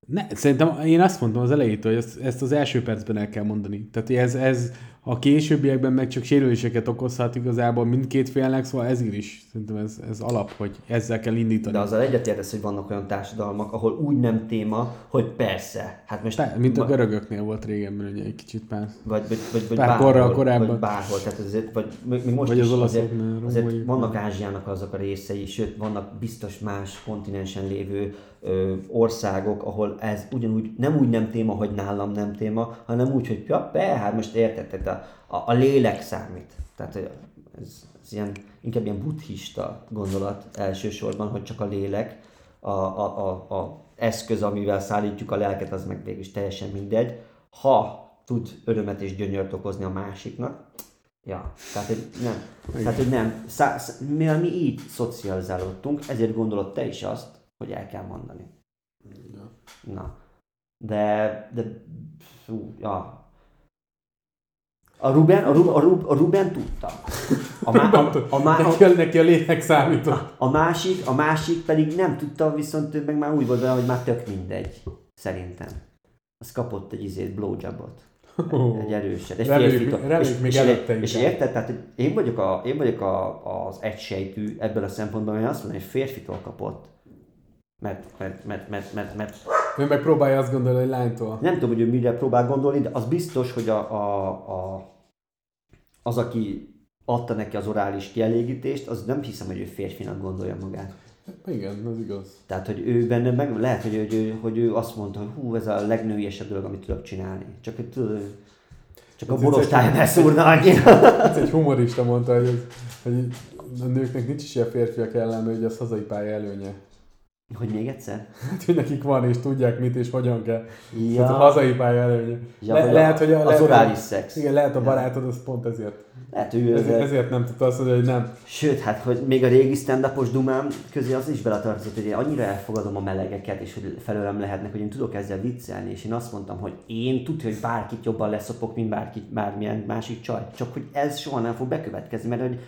[SPEAKER 2] Ne, szerintem én azt mondtam az elejétől, hogy ezt, ezt az első percben el kell mondani. Tehát ez, ez a későbbiekben meg csak sérüléseket okozhat igazából mindkét félnek, szóval ez is. Szerintem ez, ez alap, hogy ezzel kell indítani.
[SPEAKER 1] De azzal egyetértesz, hogy vannak olyan társadalmak, ahol úgy nem téma, hogy persze. Hát most...
[SPEAKER 2] Te, mint a görögöknél volt régebben, ugye egy kicsit már.
[SPEAKER 1] vagy, vagy, vagy, vagy
[SPEAKER 2] Pár
[SPEAKER 1] bárhol,
[SPEAKER 2] korral korábban.
[SPEAKER 1] Vagy bárhol, tehát azért, vagy még most
[SPEAKER 2] Vagy
[SPEAKER 1] is
[SPEAKER 2] az
[SPEAKER 1] azért,
[SPEAKER 2] olaszoknál,
[SPEAKER 1] azért
[SPEAKER 2] római-
[SPEAKER 1] vannak Ázsiának azok a részei, sőt, vannak biztos más kontinensen lévő ö, országok, ahol ez ugyanúgy, nem úgy nem téma, hogy nálam nem téma, hanem úgy, hogy ja, be, hát most érted, tehát a, a, lélek számít. Tehát ez, ez ilyen, inkább ilyen buddhista gondolat elsősorban, hogy csak a lélek, a, a, a, a eszköz, amivel szállítjuk a lelket, az meg végül is teljesen mindegy. Ha tud örömet és gyönyört okozni a másiknak, ja, tehát hogy nem, tehát, hogy nem. Szá, szá, mivel mi így szocializálódtunk, ezért gondolod te is azt, hogy el kell mondani. Na. De, de, fú, ja. A Ruben, a, Ruben, a, Ruben, a Ruben tudta. A, má, a, a, má, a,
[SPEAKER 2] a, neki a lélek számított.
[SPEAKER 1] a, másik, a másik pedig nem tudta, viszont ő meg már úgy volt vele, hogy már tök mindegy. Szerintem. Az kapott egy izét, blowjobot. Egy, egy erőset. Egy
[SPEAKER 2] Reméljük- reméljük
[SPEAKER 1] és,
[SPEAKER 2] még
[SPEAKER 1] és,
[SPEAKER 2] előtte
[SPEAKER 1] és, érted? Tehát hogy én vagyok, a, én vagyok a, az egysejtű ebből a szempontból, hogy azt mondom, hogy férfitól kapott. Mert, mert, mert, mert, mert, mert
[SPEAKER 2] Ő meg próbálja azt gondolni, hogy lánytól.
[SPEAKER 1] nem tudom, hogy ő mire próbál gondolni, de az biztos, hogy a, a, a, az, aki adta neki az orális kielégítést, az nem hiszem, hogy ő férfinak gondolja magát.
[SPEAKER 2] Igen, az igaz.
[SPEAKER 1] Tehát, hogy ő benne meg lehet, hogy, hogy, ő, hogy ő azt mondta, hogy hú, ez a legnőiesebb dolog, amit tudok csinálni. Csak, hogy tudod, csak a
[SPEAKER 2] Ez
[SPEAKER 1] borostája
[SPEAKER 2] egy-
[SPEAKER 1] beszúrna annyira.
[SPEAKER 2] Ez egy humorista mondta, hogy, ez, hogy a nőknek nincs is ilyen férfiak ellen, hogy az hazai pálya előnye.
[SPEAKER 1] Hogy még egyszer?
[SPEAKER 2] Hát, hogy nekik van, és tudják mit és hogyan kell. Ja. Ez a hazai pálya előnye.
[SPEAKER 1] Ja,
[SPEAKER 2] Le, lehet, hogy a,
[SPEAKER 1] az
[SPEAKER 2] lehet,
[SPEAKER 1] orális szex.
[SPEAKER 2] Igen, lehet a barátod, az pont ezért.
[SPEAKER 1] Lehet, ő
[SPEAKER 2] Ezért,
[SPEAKER 1] ezzel-
[SPEAKER 2] ezért nem tudta azt mondani, hogy nem.
[SPEAKER 1] Sőt, hát, hogy még a régi stand dumám közé az is beletartozott, hogy én annyira elfogadom a melegeket, és hogy felőlem lehetnek, hogy én tudok ezzel viccelni, és én azt mondtam, hogy én tudja, hogy bárkit jobban leszopok, mint bárkit, bármilyen másik csaj. Csak hogy ez soha nem fog bekövetkezni, mert hogy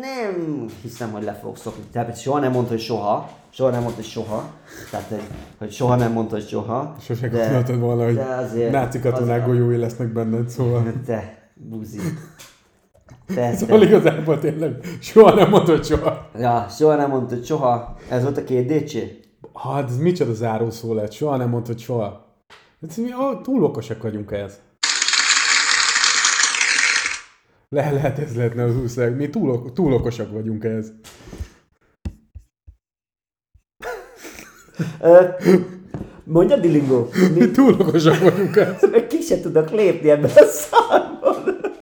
[SPEAKER 1] nem hiszem, hogy le fogok szokni. Tehát soha nem mondta, hogy soha. Soha nem mondta, hogy soha. Tehát, hogy, hogy soha nem mondta, hogy soha.
[SPEAKER 2] Sose
[SPEAKER 1] De-
[SPEAKER 2] gondoltad volna, hogy
[SPEAKER 1] azért-
[SPEAKER 2] náci katonák
[SPEAKER 1] az-
[SPEAKER 2] golyói lesznek benned, szóval.
[SPEAKER 1] Te, buzi. Te,
[SPEAKER 2] Szóval
[SPEAKER 1] te.
[SPEAKER 2] igazából tényleg soha nem mondod soha.
[SPEAKER 1] Ja, soha nem mondta, hogy soha. Ez volt a két DC?
[SPEAKER 2] Hát ez micsoda zárószó lett, soha nem mondtad soha. Ez mi, túl okosak vagyunk ez. Le, lehet ez lehetne az úszeg. Mi túl, túl okosak vagyunk ez.
[SPEAKER 1] Mondja Dilingo,
[SPEAKER 2] Mi túl okosak vagyunk ez.
[SPEAKER 1] mi ki se tudok lépni ebben a szarban.